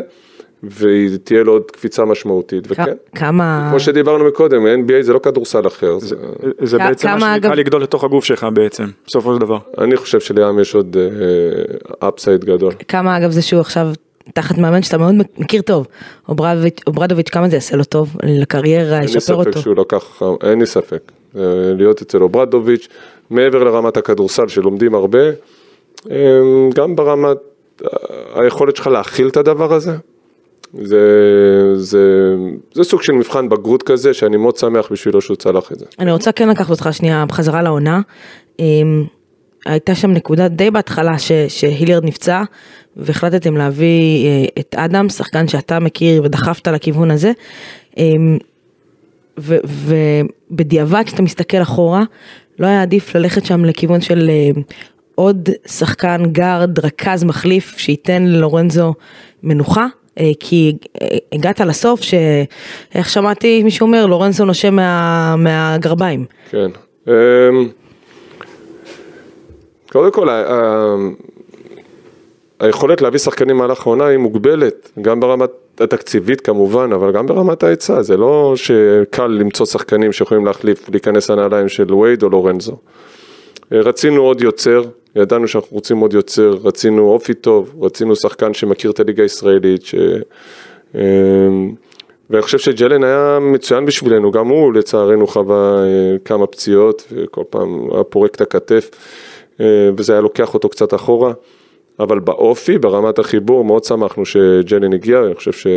ותהיה לו עוד קפיצה משמעותית, וכן. כ- כמה... כמו שדיברנו מקודם, NBA זה לא כדורסל אחר, זה- זה כ- בעצם כמה, מה שנקרא אגב- לגדול לתוך הגוף שלך בעצם, בסופו של דבר. אני חושב שלים יש עוד upside גדול. כמה אגב זה שהוא עכשיו תחת מאמן שאתה מאוד מכיר טוב, אוברדוביץ', כמה זה יעשה לו טוב לקריירה, אין לי ישפר ספק אותו. שהוא לקח, אין לי ספק. אה, להיות אצל אוברדוביץ', מעבר לרמת הכדורסל שלומדים הרבה, אה, גם ברמת אה, היכולת שלך להכיל את הדבר הזה. זה, זה, זה סוג של מבחן בגרות כזה, שאני מאוד שמח בשבילו שהוא צלח את זה. אני רוצה כן לקחת אותך שנייה בחזרה לעונה. אמ, הייתה שם נקודה די בהתחלה ש, שהיליארד נפצע והחלטתם להביא אה, את אדם, שחקן שאתה מכיר ודחפת לכיוון הזה. אמ, ובדיעבד כשאתה מסתכל אחורה, לא היה עדיף ללכת שם לכיוון של אה, עוד שחקן גארד, רכז מחליף, שייתן ללורנזו מנוחה. אה, כי הגעת לסוף שאיך שמעתי מישהו אומר לורנזו נושם מה, מהגרביים. כן. קודם כל, היכולת להביא שחקנים במהלך העונה היא מוגבלת, גם ברמת התקציבית כמובן, אבל גם ברמת ההיצע, זה לא שקל למצוא שחקנים שיכולים להחליף, להיכנס לנעליים של וייד או לורנזו. רצינו עוד יוצר, ידענו שאנחנו רוצים עוד יוצר, רצינו אופי טוב, רצינו שחקן שמכיר את הליגה הישראלית, ש... אמ, ואני חושב שג'לן היה מצוין בשבילנו, גם הוא לצערנו חווה אה, כמה פציעות, וכל פעם היה פורק את הכתף, אה, וזה היה לוקח אותו קצת אחורה, אבל באופי, ברמת החיבור, מאוד שמחנו שג'לן הגיע, אני חושב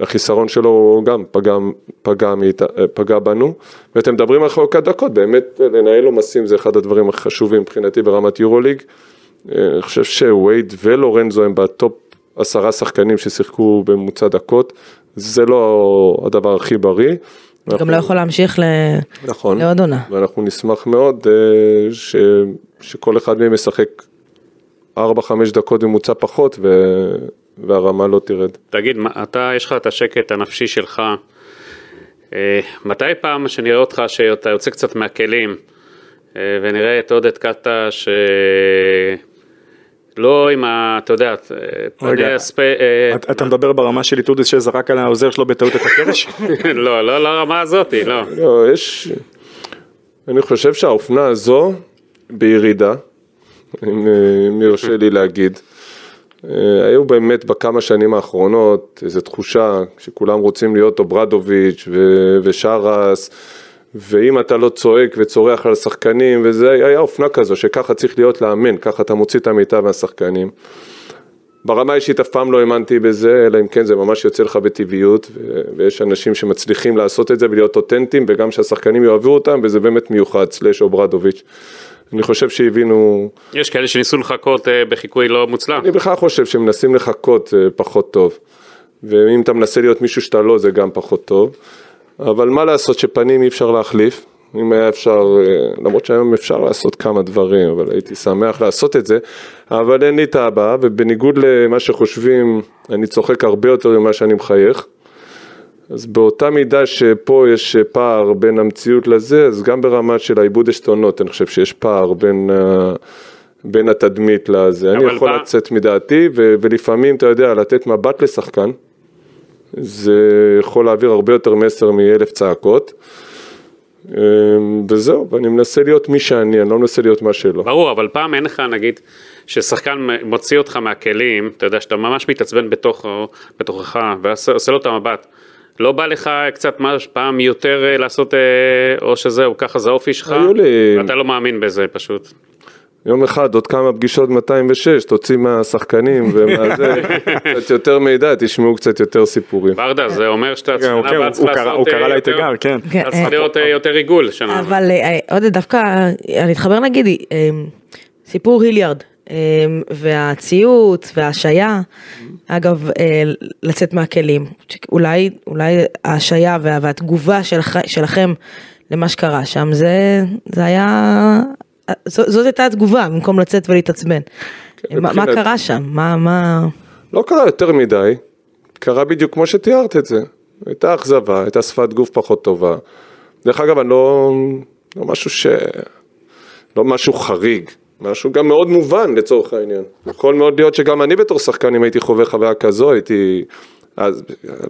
שהחיסרון שלו גם פגע, פגע, מאיתה, פגע בנו, ואתם מדברים על חלוקת דקות, באמת לנהל עומסים זה אחד הדברים החשובים מבחינתי ברמת יורוליג, אה, אני חושב שווייד ולורנזו הם בטופ עשרה שחקנים ששיחקו בממוצע דקות, זה לא הדבר הכי בריא. גם לא יכול להמשיך ל... נכון, לעוד עונה. ואנחנו נשמח מאוד אה, ש, שכל אחד מהם ישחק 4-5 דקות ממוצע פחות ו, והרמה לא תרד. תגיד, מה- אתה, יש לך את השקט הנפשי שלך. אה, מתי פעם שנראה אותך שאתה יוצא קצת מהכלים אה, ונראה את עודד קאטה ש... לא עם ה... אתה יודע, אה, פני הספ... אה, אתה- מדבר ברמה של איתודס שזרק על העוזר שלו בטעות את הקרש? לא, לא לרמה הזאתי, לא. לא, יש... אני חושב שהאופנה הזו בירידה, אם אה, יורשה לי להגיד. אה, היו באמת בכמה שנים האחרונות איזו תחושה שכולם רוצים להיות אוברדוביץ' ו- ושרס, ואם אתה לא צועק וצורח על שחקנים, וזה היה אופנה כזו שככה צריך להיות לאמן, ככה אתה מוציא את המיטב מהשחקנים. ברמה האישית אף פעם לא האמנתי בזה, אלא אם כן זה ממש יוצא לך בטבעיות, ויש אנשים שמצליחים לעשות את זה ולהיות אותנטיים, וגם שהשחקנים יאהבו אותם, וזה באמת מיוחד, סלאש אוברדוביץ'. אני חושב שהבינו, יש כאלה שניסו לחכות אה, בחיקוי לא מוצלח. אני בכלל חושב שמנסים לחכות אה, פחות טוב, ואם אתה מנסה להיות מישהו שאתה לא, זה גם פחות טוב, אבל מה לעשות שפנים אי אפשר להחליף, אם היה אפשר, אה, למרות שהיום אפשר לעשות כמה דברים, אבל הייתי שמח לעשות את זה, אבל אין לי את הבאה, ובניגוד למה שחושבים, אני צוחק הרבה יותר ממה שאני מחייך. אז באותה מידה שפה יש פער בין המציאות לזה, אז גם ברמה של העיבוד עשתונות, אני חושב שיש פער בין, ה- בין התדמית לזה. אני יכול בא- לצאת מדעתי, ו- ולפעמים, אתה יודע, לתת מבט לשחקן, זה יכול להעביר הרבה יותר מסר מאלף צעקות. אמ, וזהו, ואני מנסה להיות מי שאני, אני לא מנסה להיות מה שלא. ברור, אבל פעם אין לך, נגיד, ששחקן מוציא אותך מהכלים, אתה יודע, שאתה ממש מתעצבן בתוך, בתוכך, ועושה לו את המבט. לא בא לך קצת ממש פעם יותר אה, לעשות, אה, או שזהו, ככה זה האופי שלך, היו לי- ואתה לא מאמין בזה פשוט. יום אחד, עוד כמה פגישות 206, תוציא מהשחקנים ומה זה, קצת יותר מידע, תשמעו קצת יותר סיפורים. ברדה, זה אומר שאתה כן, כן, הבאה הוא- צריך הוא קרא- לעשות הוא אה, קרא לה את יותר- אגר, כן. צריך לראות אה, יותר עיגול שנה. אבל אה, עודד דווקא, אני אתחבר נגיד, אה, סיפור היליארד, אה, והציות וההשעיה, אגב, אה, לצאת מהכלים. אולי, אולי ההשעיה וה- והתגובה שלכ, שלכם למה שקרה שם, זה, זה היה, זאת הייתה התגובה, במקום לצאת ולהתעצבן. מה, מה מבחינת- קרה שם? מה, מה... לא קרה יותר מדי, קרה בדיוק כמו שתיארת את זה. הייתה אכזבה, הייתה שפת גוף פחות טובה. דרך אגב, אני לא, לא משהו ש... לא משהו חריג, משהו גם מאוד מובן לצורך העניין. יכול מאוד להיות שגם אני בתור שחקן, אם הייתי חווה חוויה כזו, הייתי... אז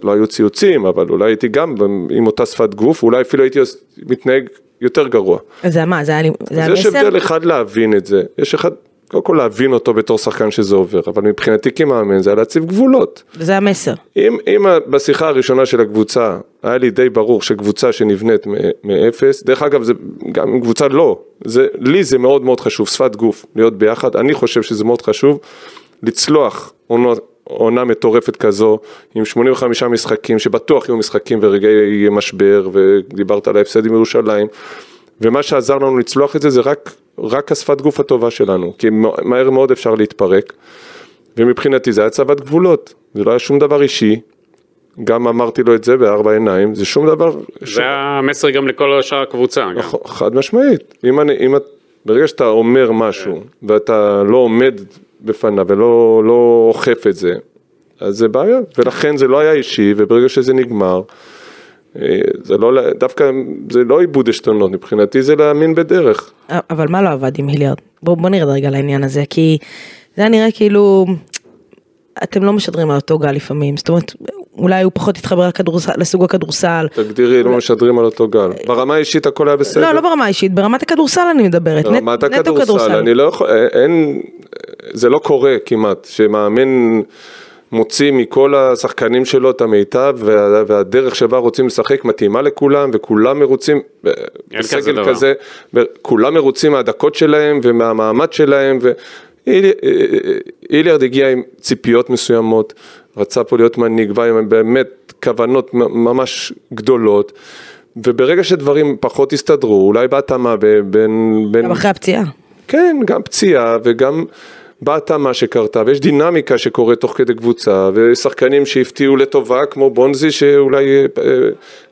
לא היו ציוצים, אבל אולי הייתי גם עם אותה שפת גוף, אולי אפילו הייתי מתנהג יותר גרוע. זה מה, זה היה לי, זה היה אז יש? הבדל אחד להבין את זה, יש אחד, קודם כל להבין אותו בתור שחקן שזה עובר, אבל מבחינתי כמאמן זה היה להציב גבולות. וזה המסר. אם, אם בשיחה הראשונה של הקבוצה היה לי די ברור שקבוצה שנבנית מאפס, דרך אגב זה גם אם קבוצה לא, זה, לי זה מאוד מאוד חשוב, שפת גוף, להיות ביחד, אני חושב שזה מאוד חשוב, לצלוח עונות, עונה מטורפת כזו, עם 85 משחקים, שבטוח יהיו משחקים ורגעי משבר, ודיברת על ההפסד עם ירושלים, ומה שעזר לנו לצלוח את זה, זה רק, רק השפת גוף הטובה שלנו, כי מהר מאוד אפשר להתפרק. ומבחינתי זה היה הצבת גבולות, זה לא היה שום דבר אישי, גם אמרתי לו את זה בארבע עיניים, זה שום דבר. זה המסר גם לכל שאר הקבוצה. נכון, חד משמעית, אם אני, אם את, ברגע שאתה אומר משהו ואתה לא עומד בפניו ולא לא אוכף את זה, אז זה בעיה, ולכן זה לא היה אישי, וברגע שזה נגמר, אה, זה לא, דווקא זה לא איבוד עשתונות, מבחינתי זה להאמין בדרך. אבל מה לא עבד עם היליארד? בוא, בוא נרד רגע לעניין הזה, כי זה היה נראה כאילו, אתם לא משדרים על אותו גל לפעמים, זאת אומרת, אולי הוא פחות התחבר לכדורסל, לסוג הכדורסל. תגדירי, לא משדרים על אותו גל. ברמה האישית הכל היה בסדר. לא, לא ברמה האישית, ברמת הכדורסל אני מדברת, ברמת הכדורסל, כדורסל. אני לא יכול, אין, זה לא קורה כמעט, שמאמן מוציא מכל השחקנים שלו את המיטב, וה, והדרך שבה רוצים לשחק מתאימה לכולם, וכולם מרוצים, כזה בסגל. כזה, כולם מרוצים מהדקות שלהם ומהמעמד שלהם, ואיליארד הגיע עם ציפיות מסוימות, רצה פה להיות מנהיג, בא עם באמת כוונות ממש גדולות. וברגע שדברים פחות הסתדרו, אולי בהתאמה בין... בין גם אחרי הפציעה. כן, גם פציעה וגם בהתאמה שקרתה, ויש דינמיקה שקורית תוך כדי קבוצה, ושחקנים שהפתיעו לטובה, כמו בונזי, שאולי אה,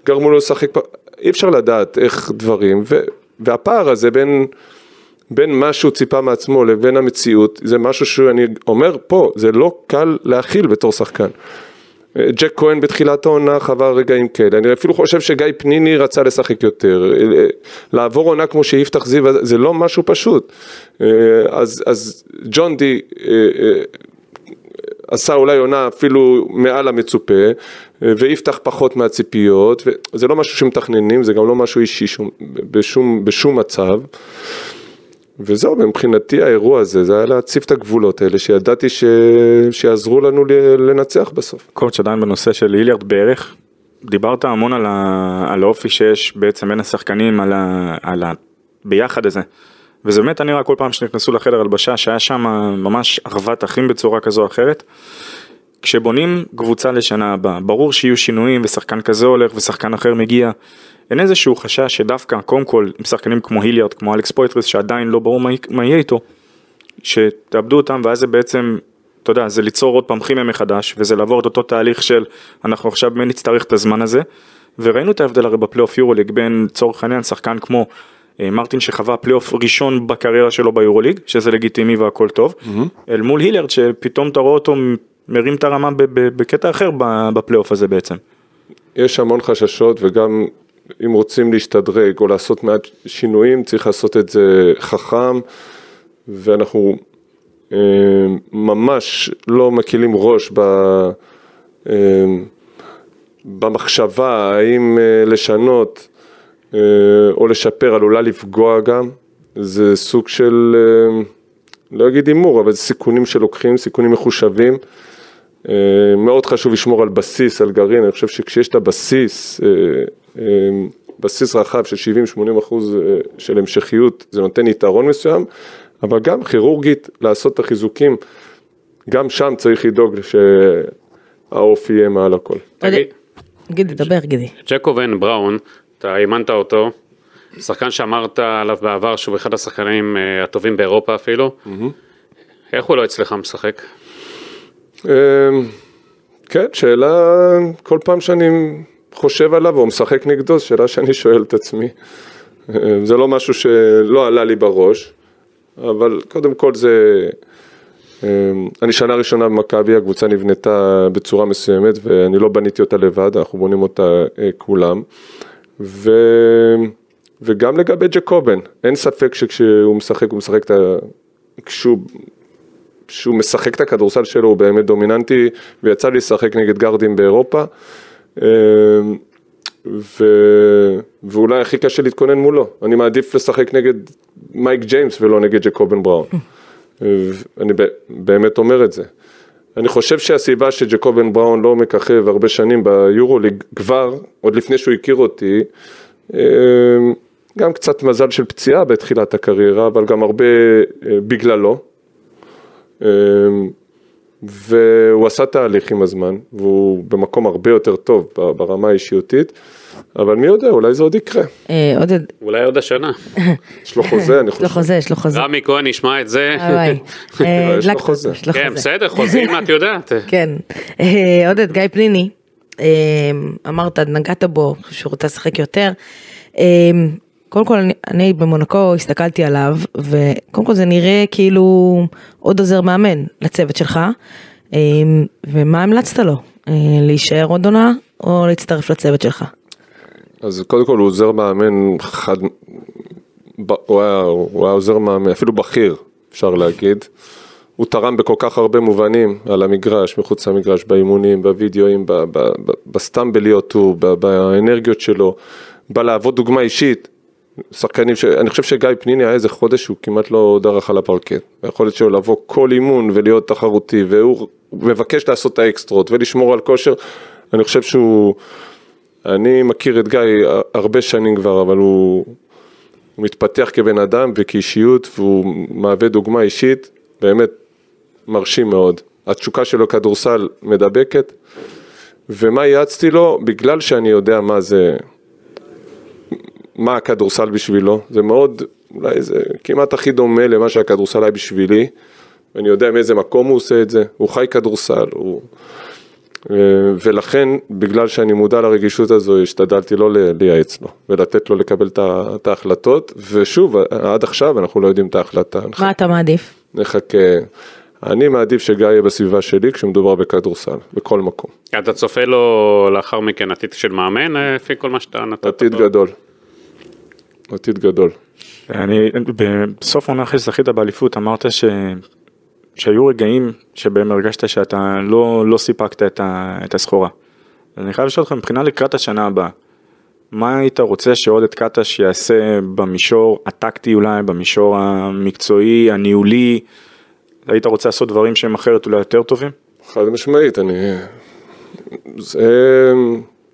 גרמו לו לשחק, אי אפשר לדעת איך דברים, ו, והפער הזה בין, בין מה שהוא ציפה מעצמו לבין המציאות, זה משהו שאני אומר פה, זה לא קל להכיל בתור שחקן. ג'ק כהן בתחילת העונה חווה רגעים כאלה, אני אפילו חושב שגיא פניני רצה לשחק יותר, לעבור עונה כמו שיפתח זיו זה לא משהו פשוט, אז, אז ג'ון די אה, אה, עשה אולי עונה אפילו מעל המצופה, ויפתח פחות מהציפיות, וזה לא משהו שמתכננים, זה גם לא משהו אישי שום, בשום, בשום מצב. וזהו, מבחינתי האירוע הזה, זה היה להציב את הגבולות האלה, שידעתי ש... שיעזרו לנו לנצח בסוף. קוץ' עדיין בנושא של היליארד בערך, דיברת המון על, ה... על האופי שיש בעצם בין השחקנים, על, ה... על הביחד הזה. וזה באמת היה נראה כל פעם שנכנסו לחדר הלבשה שהיה שם ממש אחוות אחים בצורה כזו או אחרת. כשבונים קבוצה לשנה הבאה, ברור שיהיו שינויים ושחקן כזה הולך ושחקן אחר מגיע. אין איזשהו חשש שדווקא, קודם כל, עם שחקנים כמו היליארד, כמו אלכס פויטרס, שעדיין לא ברור מה, מה יהיה איתו, שתאבדו אותם ואז זה בעצם, אתה יודע, זה ליצור עוד פעם כימיה מחדש, וזה לעבור את אותו תהליך של אנחנו עכשיו באמת נצטרך את הזמן הזה, וראינו את ההבדל הרי בפלייאוף יורוליג בין לצורך העניין שחקן כמו אה, מרטין שחווה פלייאוף ראשון בקריירה שלו ביורוליג, שזה לגיטימי והכל טוב, אל מול היליארד שפתאום אתה רואה אותו מרים את הרמה בקטע אחר בפלייאוף הזה בעצם. יש המון חששות וגם אם רוצים להשתדרג או לעשות מעט שינויים, צריך לעשות את זה חכם, ואנחנו אה, ממש לא מקילים ראש ב... אה, במחשבה האם אה, לשנות או לשפר עלולה לפגוע גם, זה סוג של, לא אגיד הימור, אבל זה סיכונים שלוקחים, סיכונים מחושבים. אה, מאוד חשוב לשמור על בסיס, על גרעין, אני חושב שכשיש את הבסיס, אה, אה, בסיס רחב של 70-80 אחוז של המשכיות, זה נותן יתרון מסוים, אבל גם כירורגית לעשות את החיזוקים, גם שם צריך לדאוג שהאופי יהיה מעל הכל. תגיד, גידי, דבר גידי. ג'קובן בראון, אתה אימנת אותו, שחקן שאמרת עליו בעבר שהוא אחד השחקנים הטובים באירופה אפילו. איך הוא לא אצלך משחק? אמ, כן, שאלה, כל פעם שאני חושב עליו או משחק נגדו, זו שאלה שאני שואל את עצמי. אמ, זה לא משהו שלא עלה לי בראש, אבל קודם כל זה... אמ, אני שנה ראשונה במכבי, הקבוצה נבנתה בצורה מסוימת ואני לא בניתי אותה לבד, אנחנו בונים אותה אה, כולם. ו... וגם לגבי ג'קובן, אין ספק שכשהוא משחק, הוא משחק את ה... כשהוא שהוא משחק את הכדורסל שלו הוא באמת דומיננטי ויצא לי לשחק נגד גארדים באירופה אמ, ו... ואולי הכי קשה להתכונן מולו, אני מעדיף לשחק נגד מייק ג'יימס ולא נגד ג'קובן בראון, אני באמת אומר את זה. אני חושב שהסיבה שג'קובן בראון לא מככב הרבה שנים ביורוליג כבר, עוד לפני שהוא הכיר אותי, אמ, גם קצת מזל של פציעה בתחילת הקריירה, אבל גם הרבה אה, בגללו. אמ, והוא עשה תהליך עם הזמן, והוא במקום הרבה יותר טוב ברמה האישיותית, אבל מי יודע, אולי זה עוד יקרה. אה, עודד, אולי עוד השנה. יש לו חוזה, אני יש לו חושב. חוזה, יש לו חוזה. רמי כהן ישמע את זה. אה, יש לו חוזה. כן, חוזה. בסדר, חוזים את יודעת. כן. אה, עודד, גיא פניני, אמרת, נגעת בו, שהוא רוצה לשחק יותר. קודם כל, אני, אני במונקו הסתכלתי עליו, וקודם כל זה נראה כאילו עוד עוזר מאמן לצוות שלך. אה, ומה המלצת לו? אה, להישאר עוד עונה, או להצטרף לצוות שלך? אז קודם כל הוא עוזר מאמן חד, הוא היה, הוא היה עוזר מאמן, אפילו בכיר, אפשר להגיד. הוא תרם בכל כך הרבה מובנים על המגרש, מחוץ למגרש, באימונים, בווידאוים, בסתם בלהיות הוא, באנרגיות שלו, בא להוות דוגמה אישית. שחקנים, ש... אני חושב שגיא פניני היה איזה חודש שהוא כמעט לא דרך על הפרקט. היכולת שלו לבוא כל אימון ולהיות תחרותי, והוא מבקש לעשות את האקסטרות ולשמור על כושר, אני חושב שהוא... אני מכיר את גיא הרבה שנים כבר, אבל הוא, הוא מתפתח כבן אדם וכאישיות, והוא מהווה דוגמה אישית, באמת מרשים מאוד. התשוקה שלו כדורסל מדבקת, ומה יעצתי לו? בגלל שאני יודע מה זה, מה הכדורסל בשבילו, זה מאוד, אולי זה כמעט הכי דומה למה שהכדורסל היה בשבילי, ואני יודע מאיזה מקום הוא עושה את זה, הוא חי כדורסל, הוא... אה, ולכן, בגלל שאני מודע לרגישות הזו, השתדלתי לא לייעץ לו, ולתת לו לקבל את ההחלטות, ושוב, עד עכשיו אנחנו לא יודעים את ההחלטה, מה אתה מעדיף? נחכה. אני מעדיף שגיא יהיה בסביבה שלי כשמדובר בכדורסל, בכל מקום. אתה צופה לו לאחר מכן עתיד של מאמן, אה, לפי כל מה שאתה נתת. עתיד לו? עתיד גדול. אני, בסוף העונה אחרי שזכית באליפות אמרת ש... שהיו רגעים שבהם הרגשת שאתה לא, לא סיפקת את, ה... את הסחורה. אז אני חייב לשאול אותך מבחינה לקראת השנה הבאה, מה היית רוצה שעודד קטש יעשה במישור הטקטי אולי, במישור המקצועי, הניהולי, היית רוצה לעשות דברים שהם אחרת אולי יותר טובים? חד משמעית, אני... זה...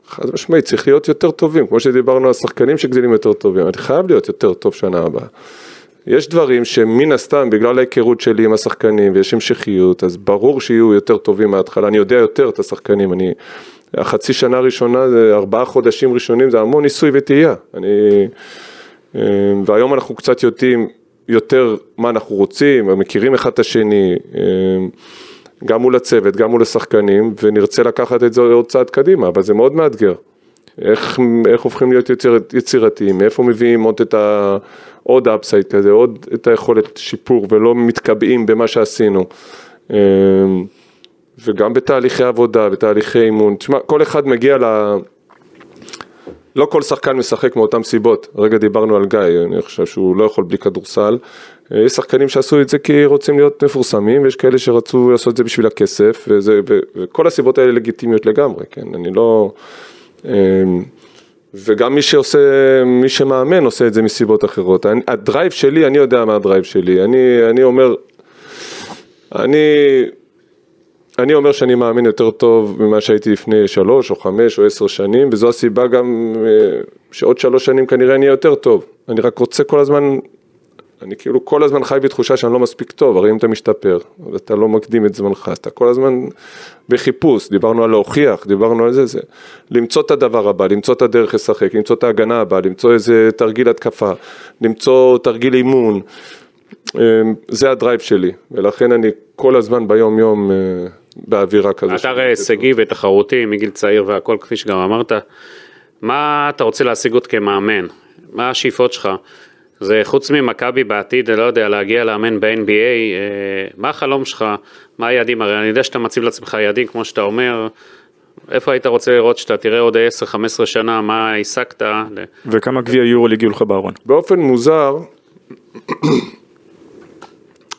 חד משמעית, צריך להיות יותר טובים, כמו שדיברנו על שחקנים שגדלים יותר טובים, אני חייב להיות יותר טוב שנה הבאה. יש דברים שמן הסתם, בגלל ההיכרות שלי עם השחקנים ויש המשכיות, אז ברור שיהיו יותר טובים מההתחלה, אני יודע יותר את השחקנים, אני... החצי שנה הראשונה, ארבעה חודשים ראשונים, זה המון ניסוי וטעייה. אני... אה, והיום אנחנו קצת יודעים יותר מה אנחנו רוצים, מכירים אחד את השני, אה, גם מול הצוות, גם מול השחקנים, ונרצה לקחת את זה עוד צעד קדימה, אבל זה מאוד מאתגר. איך, איך הופכים להיות יציר, יצירתיים, מאיפה מביאים עוד את ה... עוד אפסייד כזה, עוד את היכולת שיפור ולא מתקבעים במה שעשינו. אה, וגם בתהליכי עבודה, בתהליכי אימון. תשמע, כל אחד מגיע ל... לא כל שחקן משחק מאותן סיבות, הרגע דיברנו על גיא, אני חושב שהוא לא יכול בלי כדורסל. אה, יש שחקנים שעשו את זה כי רוצים להיות מפורסמים, ויש כאלה שרצו לעשות את זה בשביל הכסף, וזה, ו, וכל הסיבות האלה לגיטימיות לגמרי, כן, אני לא... אה, וגם מי שעושה, מי שמאמן עושה את זה מסיבות אחרות. אני, ה-drive שלי, אני יודע מה ה-drive שלי, אני, אני אומר, אני, אני אומר שאני מאמין יותר טוב ממה שהייתי לפני שלוש או חמש או עשר שנים, וזו הסיבה גם אה, שעוד שלוש שנים כנראה אני אהיה יותר טוב. אני רק רוצה כל הזמן, אני כאילו כל הזמן חי בתחושה שאני לא מספיק טוב, הרי אם אתה משתפר, אתה לא מקדים את זמנך, אתה כל הזמן בחיפוש, דיברנו על להוכיח, דיברנו על זה, זה למצוא את הדבר הבא, למצוא את הדרך לשחק, למצוא את ההגנה הבאה, למצוא איזה תרגיל התקפה, למצוא תרגיל אימון. זה הדרייב שלי, ולכן אני כל הזמן ביום יום אה, באווירה כזו. אתה הרי הישגי ותחרותי מגיל צעיר והכל, כפי שגם אמרת. מה אתה רוצה להשיג עוד כמאמן? מה השאיפות שלך? זה חוץ ממכבי בעתיד, אני לא יודע, להגיע לאמן ב-NBA, אה, מה החלום שלך? מה היעדים? הרי אני יודע שאתה מציב לעצמך יעדים, כמו שאתה אומר. איפה היית רוצה לראות שאתה תראה עוד 10-15 שנה, מה השגת? וכמה גביע יורו הגיעו לך בארון? באופן מוזר,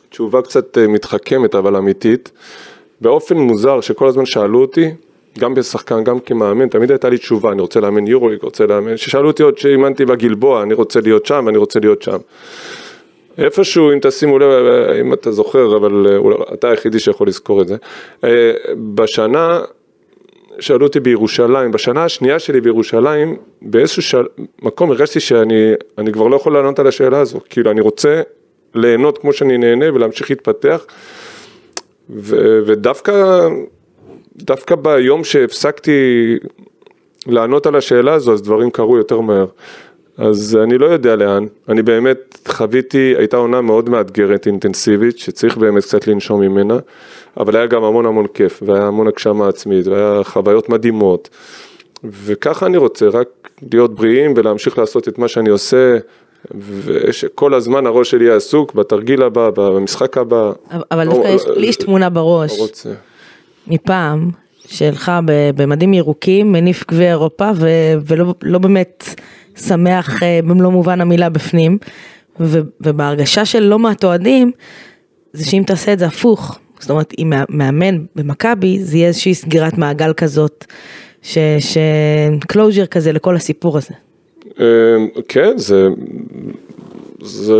תשובה קצת אה, מתחכמת אבל אמיתית, באופן מוזר שכל הזמן שאלו אותי, גם כשחקן, גם כמאמן, תמיד הייתה לי תשובה, אני רוצה לאמן יורוליג, רוצה לאמן, ששאלו אותי עוד שאימנתי בגלבוע, אני רוצה להיות שם ואני רוצה להיות שם. איפשהו, אם תשימו לב, אם אתה זוכר, אבל אה, אתה היחידי שיכול לזכור את זה, אה, בשנה, שאלו אותי בירושלים, בשנה השנייה שלי בירושלים, באיזשהו של... מקום הרגשתי שאני כבר לא יכול לענות על השאלה הזו, כאילו אני רוצה ליהנות כמו שאני נהנה ולהמשיך להתפתח, ו... ודווקא דווקא ביום שהפסקתי לענות על השאלה הזו, אז דברים קרו יותר מהר. אז אני לא יודע לאן, אני באמת חוויתי, הייתה עונה מאוד מאתגרת, אינטנסיבית, שצריך באמת קצת לנשום ממנה, אבל היה גם המון המון כיף, והיה המון הגשמה עצמית, והיה חוויות מדהימות, וככה אני רוצה, רק להיות בריאים ולהמשיך לעשות את מה שאני עושה, ושכל הזמן הראש שלי יהיה עסוק בתרגיל הבא, במשחק הבא. אבל דווקא יש, לי יש תמונה בראש. לא רוצה. מפעם, שלך במדים ירוקים, מניף גביע אירופה, ו, ולא לא באמת שמח אה, במלוא מובן המילה בפנים, ו, ובהרגשה של לא מעט אוהדים, זה שאם תעשה את זה הפוך, זאת אומרת, אם מאמן במכבי, זה יהיה איזושהי סגירת מעגל כזאת, ש... closure כזה לכל הסיפור הזה. אה, כן, זה, זה,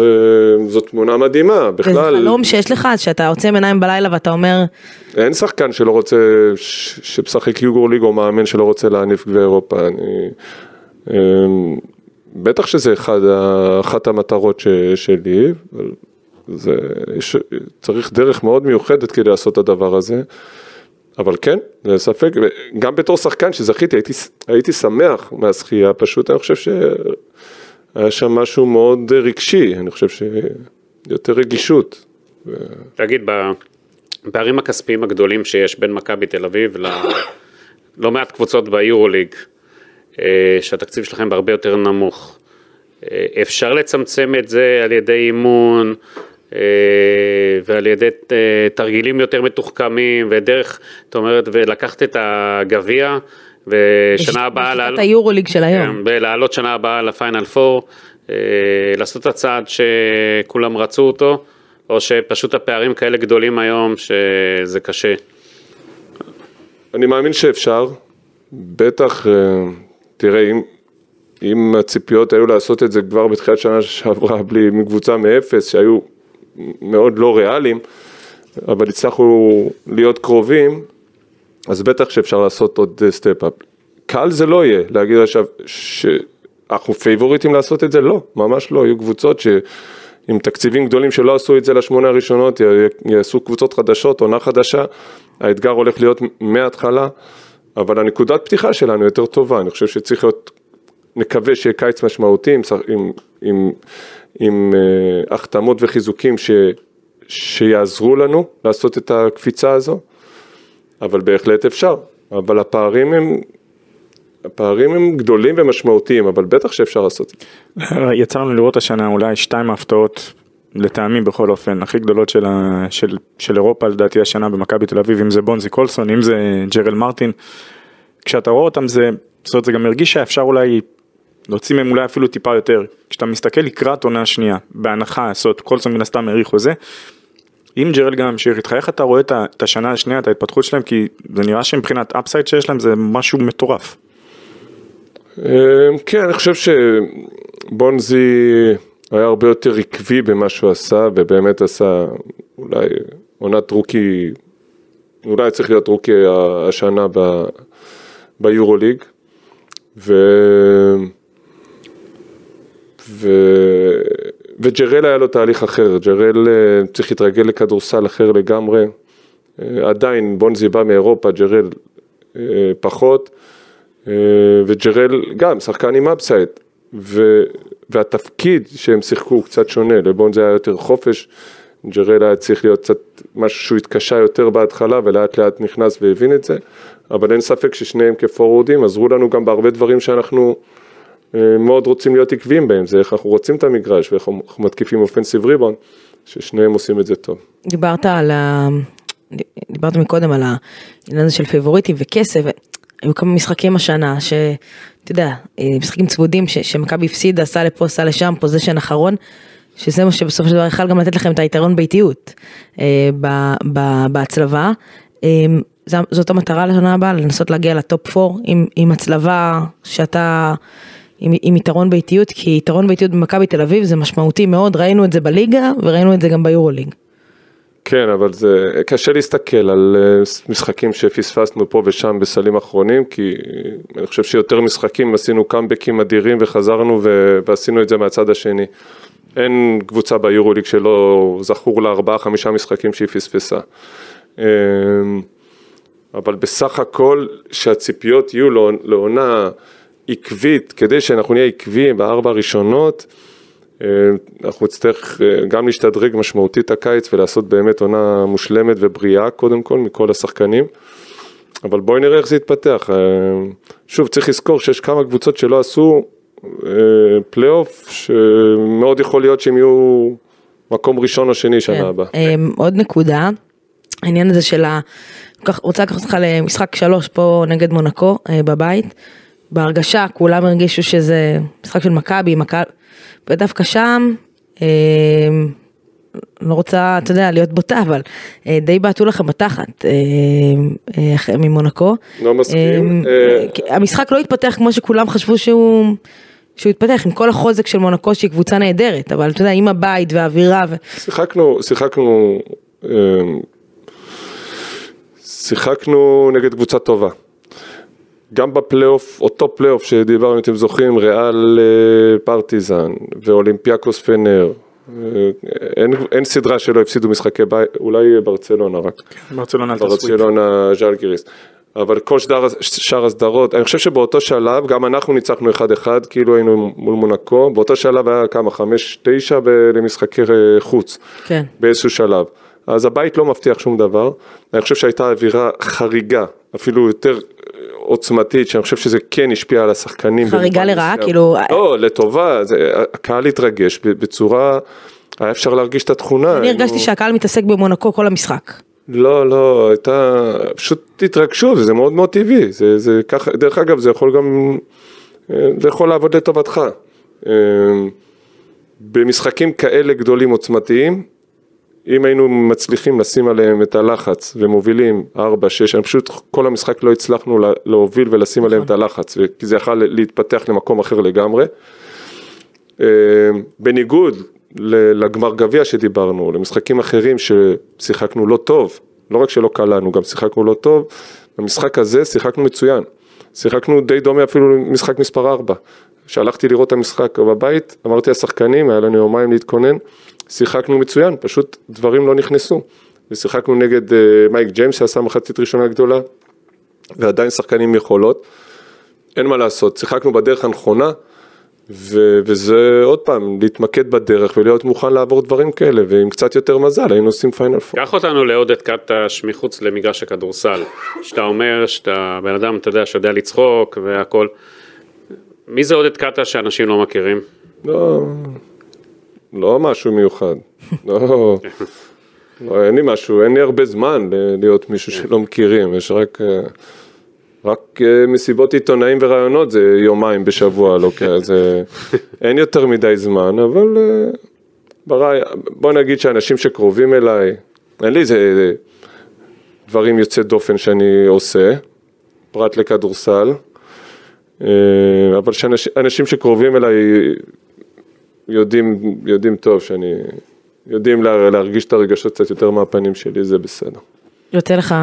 זו תמונה מדהימה, בכלל. זה חלום שיש לך, שאתה עוצם עיניים בלילה ואתה אומר... אין שחקן שלא רוצה, שמשחק יוגור ליג או מאמן שלא רוצה להניף גביע אירופה. אני, אמ, בטח שזה אחד, אחת המטרות ש, שלי, זה, יש, צריך דרך מאוד מיוחדת כדי לעשות את הדבר הזה. אבל כן, זה ספק, גם בתור שחקן שזכיתי, הייתי, הייתי שמח מהזכייה, פשוט אני חושב ש... היה שם משהו מאוד רגשי, אני חושב שיותר רגישות. תגיד, בפערים הכספיים הגדולים שיש בין מכבי תל אביב ללא מעט קבוצות ביורוליג, אה, שהתקציב שלכם בהרבה יותר נמוך, אה, אפשר לצמצם את זה על ידי אימון אה, ועל ידי תרגילים יותר מתוחכמים ודרך, זאת אומרת, ולקחת את הגביע ושנה הבאה, בשיטת היורוליג של היום, כן, ולעלות שנה הבאה לפיינל פור, אה, לעשות את הצעד שכולם רצו אותו, או שפשוט הפערים כאלה גדולים היום שזה קשה. אני מאמין שאפשר, בטח, אה, תראה, אם, אם הציפיות היו לעשות את זה כבר בתחילת שנה שעברה בלי, מקבוצה מאפס, שהיו מאוד לא ריאליים, אבל הצלחנו להיות קרובים, אז בטח שאפשר לעשות עוד step-up. קל זה לא יהיה, להגיד עכשיו שאנחנו פייבוריטים לעשות את זה, לא, ממש לא, יהיו קבוצות שעם תקציבים גדולים שלא עשו את זה לשמונה הראשונות, יעשו קבוצות חדשות, עונה חדשה, האתגר הולך להיות מההתחלה, אבל הנקודת פתיחה שלנו יותר טובה, אני חושב שצריך להיות, נקווה שיהיה קיץ משמעותי עם, עם, עם, עם uh, החתמות וחיזוקים ש, שיעזרו לנו לעשות את הקפיצה הזו. אבל בהחלט אפשר, אבל הפערים הם, הפערים הם גדולים ומשמעותיים, אבל בטח שאפשר לעשות את זה. יצא לנו לראות השנה אולי שתיים ההפתעות, לטעמי בכל אופן, הכי גדולות של, ה, של, של אירופה לדעתי השנה במכבי תל אביב, אם זה בונזי קולסון, אם זה ג'רל מרטין, כשאתה רואה אותם זה, זאת אומרת זה גם הרגיש שאפשר אולי להוציא מהם אולי אפילו טיפה יותר, כשאתה מסתכל לקראת עונה שנייה, בהנחה, זאת קולסון מן הסתם העריך חוזה, אם ג'רל גם ממשיך איתך, איך אתה רואה את השנה השנייה, את ההתפתחות שלהם, כי זה נראה שמבחינת אפסייד שיש להם זה משהו מטורף. אמ, כן, אני חושב שבונזי היה הרבה יותר עקבי במה שהוא עשה, ובאמת עשה אולי עונת רוקי, אולי צריך להיות רוקי השנה ב, ביורוליג, ו... ו... וג'רל היה לו תהליך אחר, ג'רל אה, צריך להתרגל לכדורסל אחר לגמרי, אה, עדיין בונזי בא מאירופה, ג'רל אה, פחות, וג'רל גם שחקן עם אפסייד, והתפקיד שהם שיחקו הוא קצת שונה, לבון זה היה יותר חופש, ג'רל היה צריך להיות קצת משהו שהוא התקשה יותר בהתחלה ולאט לאט נכנס והבין את זה, אבל אין ספק ששניהם כ forwardים עזרו לנו גם בהרבה דברים שאנחנו מאוד רוצים להיות עקביים בהם, זה איך אנחנו רוצים את המגרש ואיך אנחנו מתקיפים offensive rebound, ששניהם עושים את זה טוב. דיברת על ה... דיברת מקודם על העניין הזה של פייבוריטים וכסף, היו כמה משחקים השנה שאתה יודע, אה, משחקים צמודים ש- שמכבי הפסידה, סע לפה, סע לשם, possession אחרון, שזה מה שבסופו של דבר יכל גם לתת לכם את היתרון באיטיות אה, ב- ב- בהצלבה. אה, זאת המטרה לשנה הבאה, לנסות להגיע לטופ 4 עם, עם הצלבה שאתה, עם, עם יתרון באיטיות, כי יתרון באיטיות במכבי תל אביב זה משמעותי מאוד, ראינו את זה בליגה וראינו את זה גם ביורוליג. כן, אבל זה קשה להסתכל על אה, משחקים שפספסנו פה ושם בסלים אחרונים, כי אני חושב שיותר משחקים עשינו קאמבקים אדירים וחזרנו ו- ועשינו את זה מהצד השני. אין קבוצה ביורוליג שלא זכור לה ארבעה חמישה משחקים שהיא פספסה. אה, אבל בסך הכל שהציפיות יהיו לעונ- לעונה עקבית, כדי שאנחנו נהיה עקביים בארבע הראשונות, אה, אנחנו נצטרך אה, גם להשתדרג משמעותית הקיץ ולעשות באמת עונה מושלמת ובריאה קודם כל מכל השחקנים. אבל בואי נראה איך זה יתפתח. אה, שוב, צריך לזכור שיש כמה קבוצות שלא עשו פלייאוף, שמאוד יכול להיות שהם יהיו מקום ראשון או שני שנה הבאה. אמ, עוד נקודה, העניין הזה של ה... רוצה לקחת אותך למשחק שלוש פה נגד מונקו בבית. בהרגשה כולם הרגישו שזה משחק של מכבי, מכבי, ודווקא שם, אמ, לא רוצה, אתה יודע, להיות בוטה, אבל אה, די בעטו לכם בתחת אה, אה, ממונקו. לא מסכים. אה, אה, המשחק לא התפתח כמו שכולם חשבו שהוא... שהוא התפתח עם כל החוזק של מונקו שהיא קבוצה נהדרת, אבל אתה יודע, עם הבית והאווירה ו... שיחקנו, שיחקנו, אה, שיחקנו נגד קבוצה טובה. גם בפלייאוף, אותו פלייאוף שדיברנו, אם אתם זוכרים, ריאל אה, פרטיזן ואולימפיאקוס פנר. אה, אין, אין סדרה שלא הפסידו משחקי בית, אולי ברצלונה רק. ברצלונה עלתה sweep. ברצלונה ז'לגיריס. אבל כל שדר, שאר הסדרות, אני חושב שבאותו שלב, גם אנחנו ניצחנו 1-1, כאילו היינו מול מונקו, באותו שלב היה כמה, 5-9 ב- למשחקי אה, חוץ, כן. באיזשהו שלב. אז הבית לא מבטיח שום דבר, אני חושב שהייתה אווירה חריגה, אפילו יותר עוצמתית, שאני חושב שזה כן השפיע על השחקנים. חריגה לרעה? כאילו- לא, לטובה, זה, הקהל התרגש בצורה, היה אפשר להרגיש את התכונה. אני הרגשתי היינו- שהקהל מתעסק במונקו כל המשחק. לא, לא, הייתה, פשוט התרגשו, זה מאוד מאוד טבעי, זה, זה ככה, דרך אגב, זה יכול גם, אה, זה יכול לעבוד לטובתך. אה, במשחקים כאלה גדולים עוצמתיים, אם היינו מצליחים לשים עליהם את הלחץ ומובילים 4, 6, אני פשוט כל המשחק לא הצלחנו לה- להוביל ולשים עליהם את הלחץ, כי זה יכול להתפתח למקום אחר לגמרי. אה, בניגוד לגמר גביע שדיברנו, למשחקים אחרים ששיחקנו לא טוב, לא רק שלא קלענו, גם שיחקנו לא טוב, במשחק הזה שיחקנו מצוין. שיחקנו די דומה אפילו למשחק מספר 4. כשהלכתי לראות את המשחק בבית, אמרתי לשחקנים, היה לנו יומיים להתכונן, שיחקנו מצוין, פשוט דברים לא נכנסו. ושיחקנו נגד אה, מייק ג'יימס שעשה מחצית ראשונה גדולה, ועדיין שחקנים עם יכולות. אין מה לעשות, שיחקנו בדרך הנכונה, ו- וזה עוד פעם, להתמקד בדרך ולהיות מוכן לעבור דברים כאלה, ועם קצת יותר מזל היינו עושים פיינל פור. קח אותנו לעודד קטש מחוץ למגרש הכדורסל. שאתה אומר שאתה בן אדם, אתה יודע, שיודע לצחוק והכל. מי זה עודד קטש שאנשים לא מכירים? לא, לא משהו מיוחד. לא, לא, אין לי משהו, אין לי הרבה זמן להיות מישהו שלא מכירים, יש רק, אה, רק אה, מסיבות עיתונאים וראיונות זה יומיים בשבוע, לא כ... זה, אין יותר מדי זמן, אבל אה, ברי, בוא נגיד שאנשים שקרובים אליי, אין לי איזה דברים יוצאי דופן שאני עושה, פרט לכדורסל. אבל שאנשים אנשים שקרובים אליי יודעים, יודעים טוב שאני, יודעים לה, להרגיש את הרגשות קצת יותר מהפנים שלי, זה בסדר. יוצא לך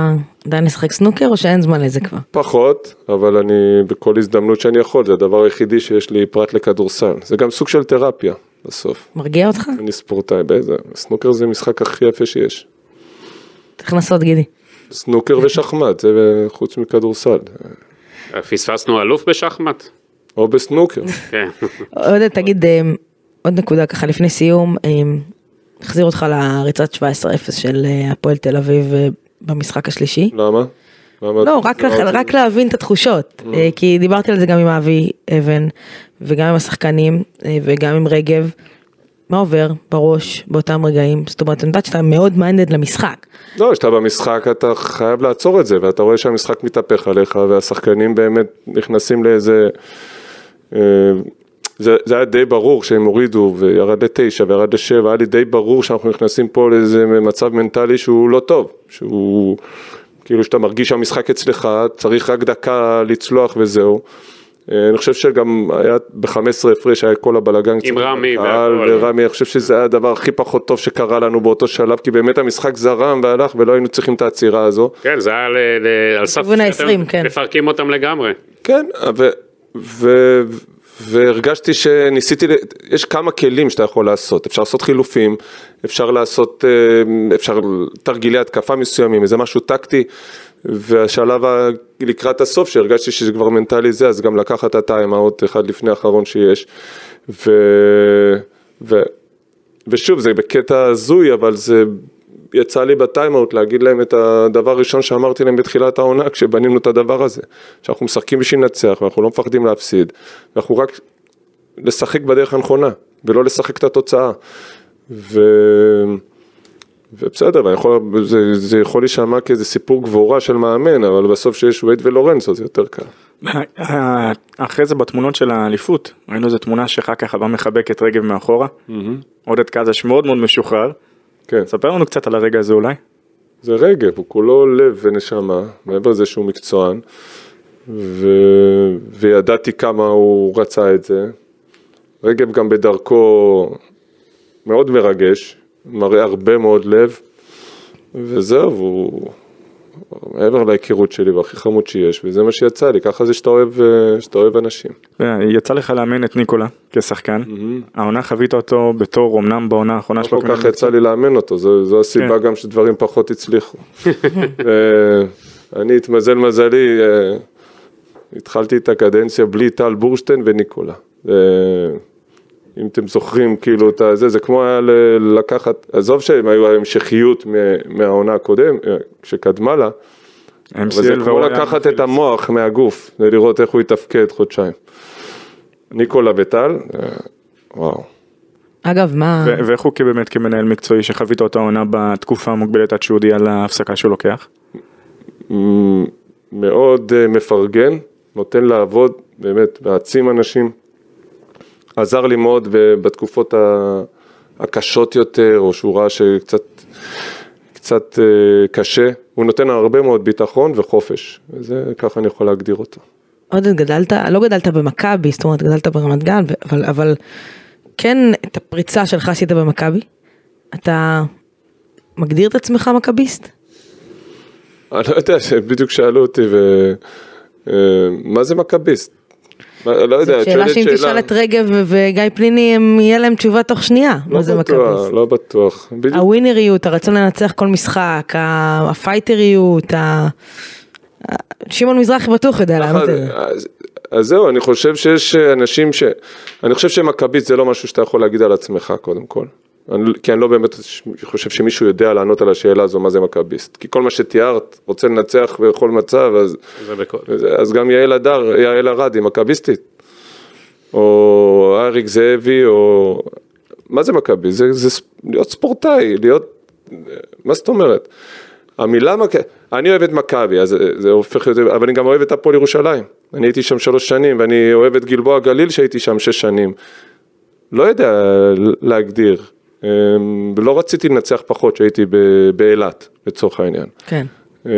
עדיין לשחק סנוקר או שאין זמן לזה כבר? פחות, אבל אני בכל הזדמנות שאני יכול, זה הדבר היחידי שיש לי פרט לכדורסל. זה גם סוג של תרפיה בסוף. מרגיע אותך? אני ספורטאי, באיזה, סנוקר זה המשחק הכי יפה שיש. צריך לנסות גידי. סנוקר ושחמט, זה חוץ מכדורסל. פספסנו אלוף בשחמט? או בסנוקר. כן. עודד, תגיד אה, עוד נקודה ככה לפני סיום, אה, החזיר אותך לריצת 17-0 של אה, הפועל תל אביב אה, במשחק השלישי. למה? למה? לא, רק, לח- רק להבין את התחושות, אה, כי דיברתי על זה גם עם אבי אבן, וגם עם השחקנים, וגם עם רגב. מה עובר בראש באותם רגעים? זאת אומרת, אני יודעת שאתה מאוד מיינדד למשחק. לא, כשאתה במשחק אתה חייב לעצור את זה, ואתה רואה שהמשחק מתהפך עליך, והשחקנים באמת נכנסים לאיזה... זה, זה היה די ברור שהם הורידו וירד לתשע וירד לשבע, היה לי די ברור שאנחנו נכנסים פה לאיזה מצב מנטלי שהוא לא טוב, שהוא כאילו שאתה מרגיש שהמשחק אצלך, צריך רק דקה לצלוח וזהו. אה, אני חושב שגם היה ב-15 הפרש, היה כל הבלאגן. קצת רמי והכל. ורמי, אני חושב שזה היה הדבר הכי פחות טוב שקרה לנו באותו שלב, כי באמת המשחק זרם והלך ולא היינו צריכים את העצירה הזו. כן, זה היה ל- ל- על סף לכיוון ה- שאתם 20, כן. מפרקים אותם לגמרי. כן, ו, ו, והרגשתי שניסיתי, יש כמה כלים שאתה יכול לעשות, אפשר לעשות חילופים, אפשר לעשות, אה, אפשר תרגילי התקפה מסוימים, איזה משהו טקטי, והשלב ה- לקראת הסוף שהרגשתי שזה כבר מנטלי זה, אז גם לקחת את הטיים אאוט אחד לפני האחרון שיש, ו, ו, ושוב זה בקטע הזוי, אבל זה יצא לי בטיימאוט להגיד להם את הדבר הראשון שאמרתי להם בתחילת העונה כשבנינו את הדבר הזה, שאנחנו משחקים בשביל לנצח ואנחנו לא מפחדים להפסיד, ואנחנו רק לשחק בדרך הנכונה ולא לשחק את התוצאה. ו... ובסדר, יכול, זה, זה יכול להישמע כאיזה סיפור גבורה של מאמן, אבל בסוף שיש וייד ולורנצו זה יותר קל. אחרי זה בתמונות של האליפות ראינו איזה תמונה שלך ככה בא מחבק את רגב מאחורה. עודד קזש מאוד מאוד משוחרר. כן, ספר לנו קצת על הרגע הזה אולי. זה רגב, הוא כולו לב ונשמה, מעבר לזה שהוא מקצוען, ו... וידעתי כמה הוא רצה את זה. רגב גם בדרכו מאוד מרגש, מראה הרבה מאוד לב, וזהו, הוא מעבר להיכרות שלי והכי חמוד שיש, וזה מה שיצא לי, ככה זה שאתה אוהב, אה, שאתה אוהב אנשים. יצא לך לאמן את ניקולה כשחקן. העונה חווית אותו בתור אמנם בעונה האחרונה לא שלו. כל כך יצא לי לאמן אותו, זו, זו הסיבה כן. גם שדברים פחות הצליחו. אני התמזל מזלי, אה, התחלתי את הקדנציה בלי טל בורשטיין וניקולה. אם אתם זוכרים כאילו את הזה, זה כמו היה ל- לקחת, עזוב שהם היו המשכיות מ- מהעונה הקודם, אה, שקדמה לה, אבל זה כמו לקחת. את המוח מהגוף, ולראות איך הוא יתפקד חודשיים. ניקולה וטל, אה, וואו. אגב, מה... ו- ואיך הוא באמת כמנהל מקצועי שחווית אותו העונה בתקופה המוגבלת עד שהוא הודיע על ההפסקה שהוא לוקח? מאוד אה, מפרגן, נותן לעבוד, באמת, מעצים אנשים. עזר לי מאוד בתקופות הקשות יותר, או שהוא ראה שקצת קצת אה, קשה, הוא נותן הרבה מאוד ביטחון וחופש, וזה ככה אני יכול להגדיר אותו. עודד, גדלת, לא גדלת במכבי, זאת אומרת, גדלת ברמת גן, אבל, אבל כן, את הפריצה שלך עשית במכבי. אתה מגדיר את עצמך מכביסט? אני לא יודע, בדיוק שאלו אותי, ו... אה, מה זה מכביסט? לא יודע, את שאלה שואלת שאם תשאל את רגב וגיא פניני, הם יהיה להם תשובה תוך שנייה, לא בטוח. לא בטוח. בדיוק הווינריות, הרצון לנצח כל משחק, הפייטריות, ה... שמעון מזרחי בטוח יודע לענות את זה. אז, זהו, אני חושב שיש אנשים ש... אני חושב שמכביסט זה לא משהו שאתה יכול להגיד על עצמך קודם כל. אני, כי אני לא באמת חושב שמישהו יודע לענות על השאלה הזו מה זה מכביסט. כי כל מה שתיארת, רוצה לנצח בכל מצב, אז, בכל... אז גם יעל הדר, יעל ארד היא מכביסטית. או אריק זאבי, או... מה זה מכבי? זה, זה להיות ספורטאי, להיות... מה זאת אומרת? המילה מכבי, אני אוהב את מכבי, אז זה- זה הופך להיות, אבל אני גם אוהב את הפועל ירושלים. אני הייתי שם שלוש שנים, ואני אוהב את גלבוע גליל שהייתי שם שש שנים. לא יודע להגדיר. אמ, לא רציתי לנצח פחות שהייתי באילת, לצורך העניין. כן. אמ,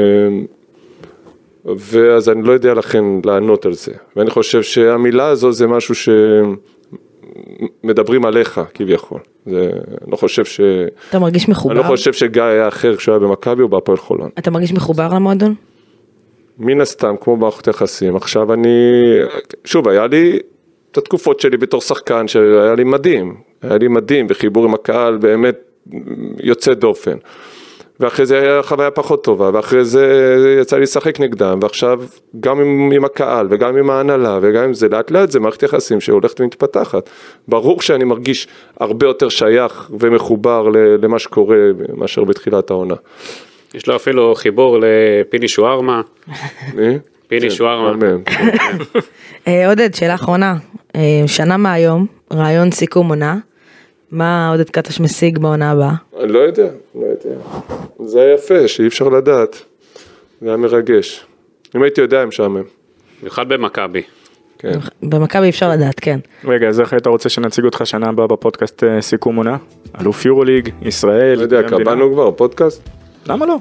ואז אני לא יודע לכן לענות על זה. ואני חושב שהמילה הזו זה משהו שמדברים עליך כביכול. זה, אני לא חושב ש... אתה מרגיש אני לא מחובר? חושב שגיא היה אחר כשהוא היה במכבי או בהפועל חולון. אתה מרגיש מחובר למועדון? מן הסתם, כמו מערכות יחסים. עכשיו אני, שוב, היה לי את התקופות שלי בתור שחקן, שהיה לי מדהים. היה לי מדהים, וחיבור עם הקהל באמת יוצא דופן. ואחרי זה היה חוויה פחות טובה, ואחרי זה יצא לי לשחק נגדם, ועכשיו גם עם, עם הקהל, וגם עם ההנהלה, וגם עם זה, לאט לאט זה מערכת יחסים שהולכת ומתפתחת. ברור שאני מרגיש הרבה יותר שייך ומחובר ל- למה שקורה מאשר בתחילת העונה. יש לו אפילו חיבור לפיני שווארמה. מי? פיני כן. אחד מהם. אה, עודד, שאלה אחרונה. אה, שנה מהיום, רעיון סיכום עונה. מה עודד קטש משיג בעונה הבאה? אני לא יודע, לא יודע. זה יפה, שאי אפשר לדעת. זה היה מרגש. אם הייתי יודע, משעמם. במיוחד במכבי. כן. במכבי אפשר לדעת, כן. רגע, אז איך היית רוצה שנציג אותך שנה הבאה בפודקאסט אה, סיכום עונה? אלוף יורוליג, ישראל, לא יודע? קבענו כבר פודקאסט? למה לא?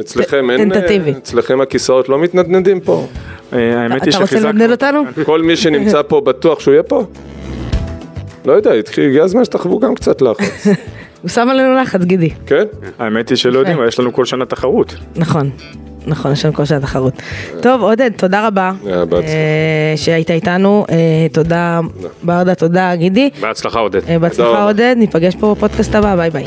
אצלכם אין... טנטטיבי. אה, אצלכם הכיסאות לא מתנדנדים פה. אה, האמת היא אתה רוצה שחיזקנו... לנדנד אותנו? כל מי שנמצא פה בטוח שהוא יהיה פה? לא יודע, התחיל, הגיע הזמן שתחוו גם קצת לחץ, הוא שם עלינו לחץ, גידי. כן? האמת היא שלא יודעים, יש לנו כל שנה תחרות. נכון. נכון, יש לנו כל שנה תחרות. טוב, עודד, תודה רבה. בהצלחה. אה, שהיית איתנו. אה, תודה, ברדה, תודה, גידי. בהצלחה עודד. אה, בהצלחה. עודד, ניפגש פה בפודקאסט הבא, ביי ביי.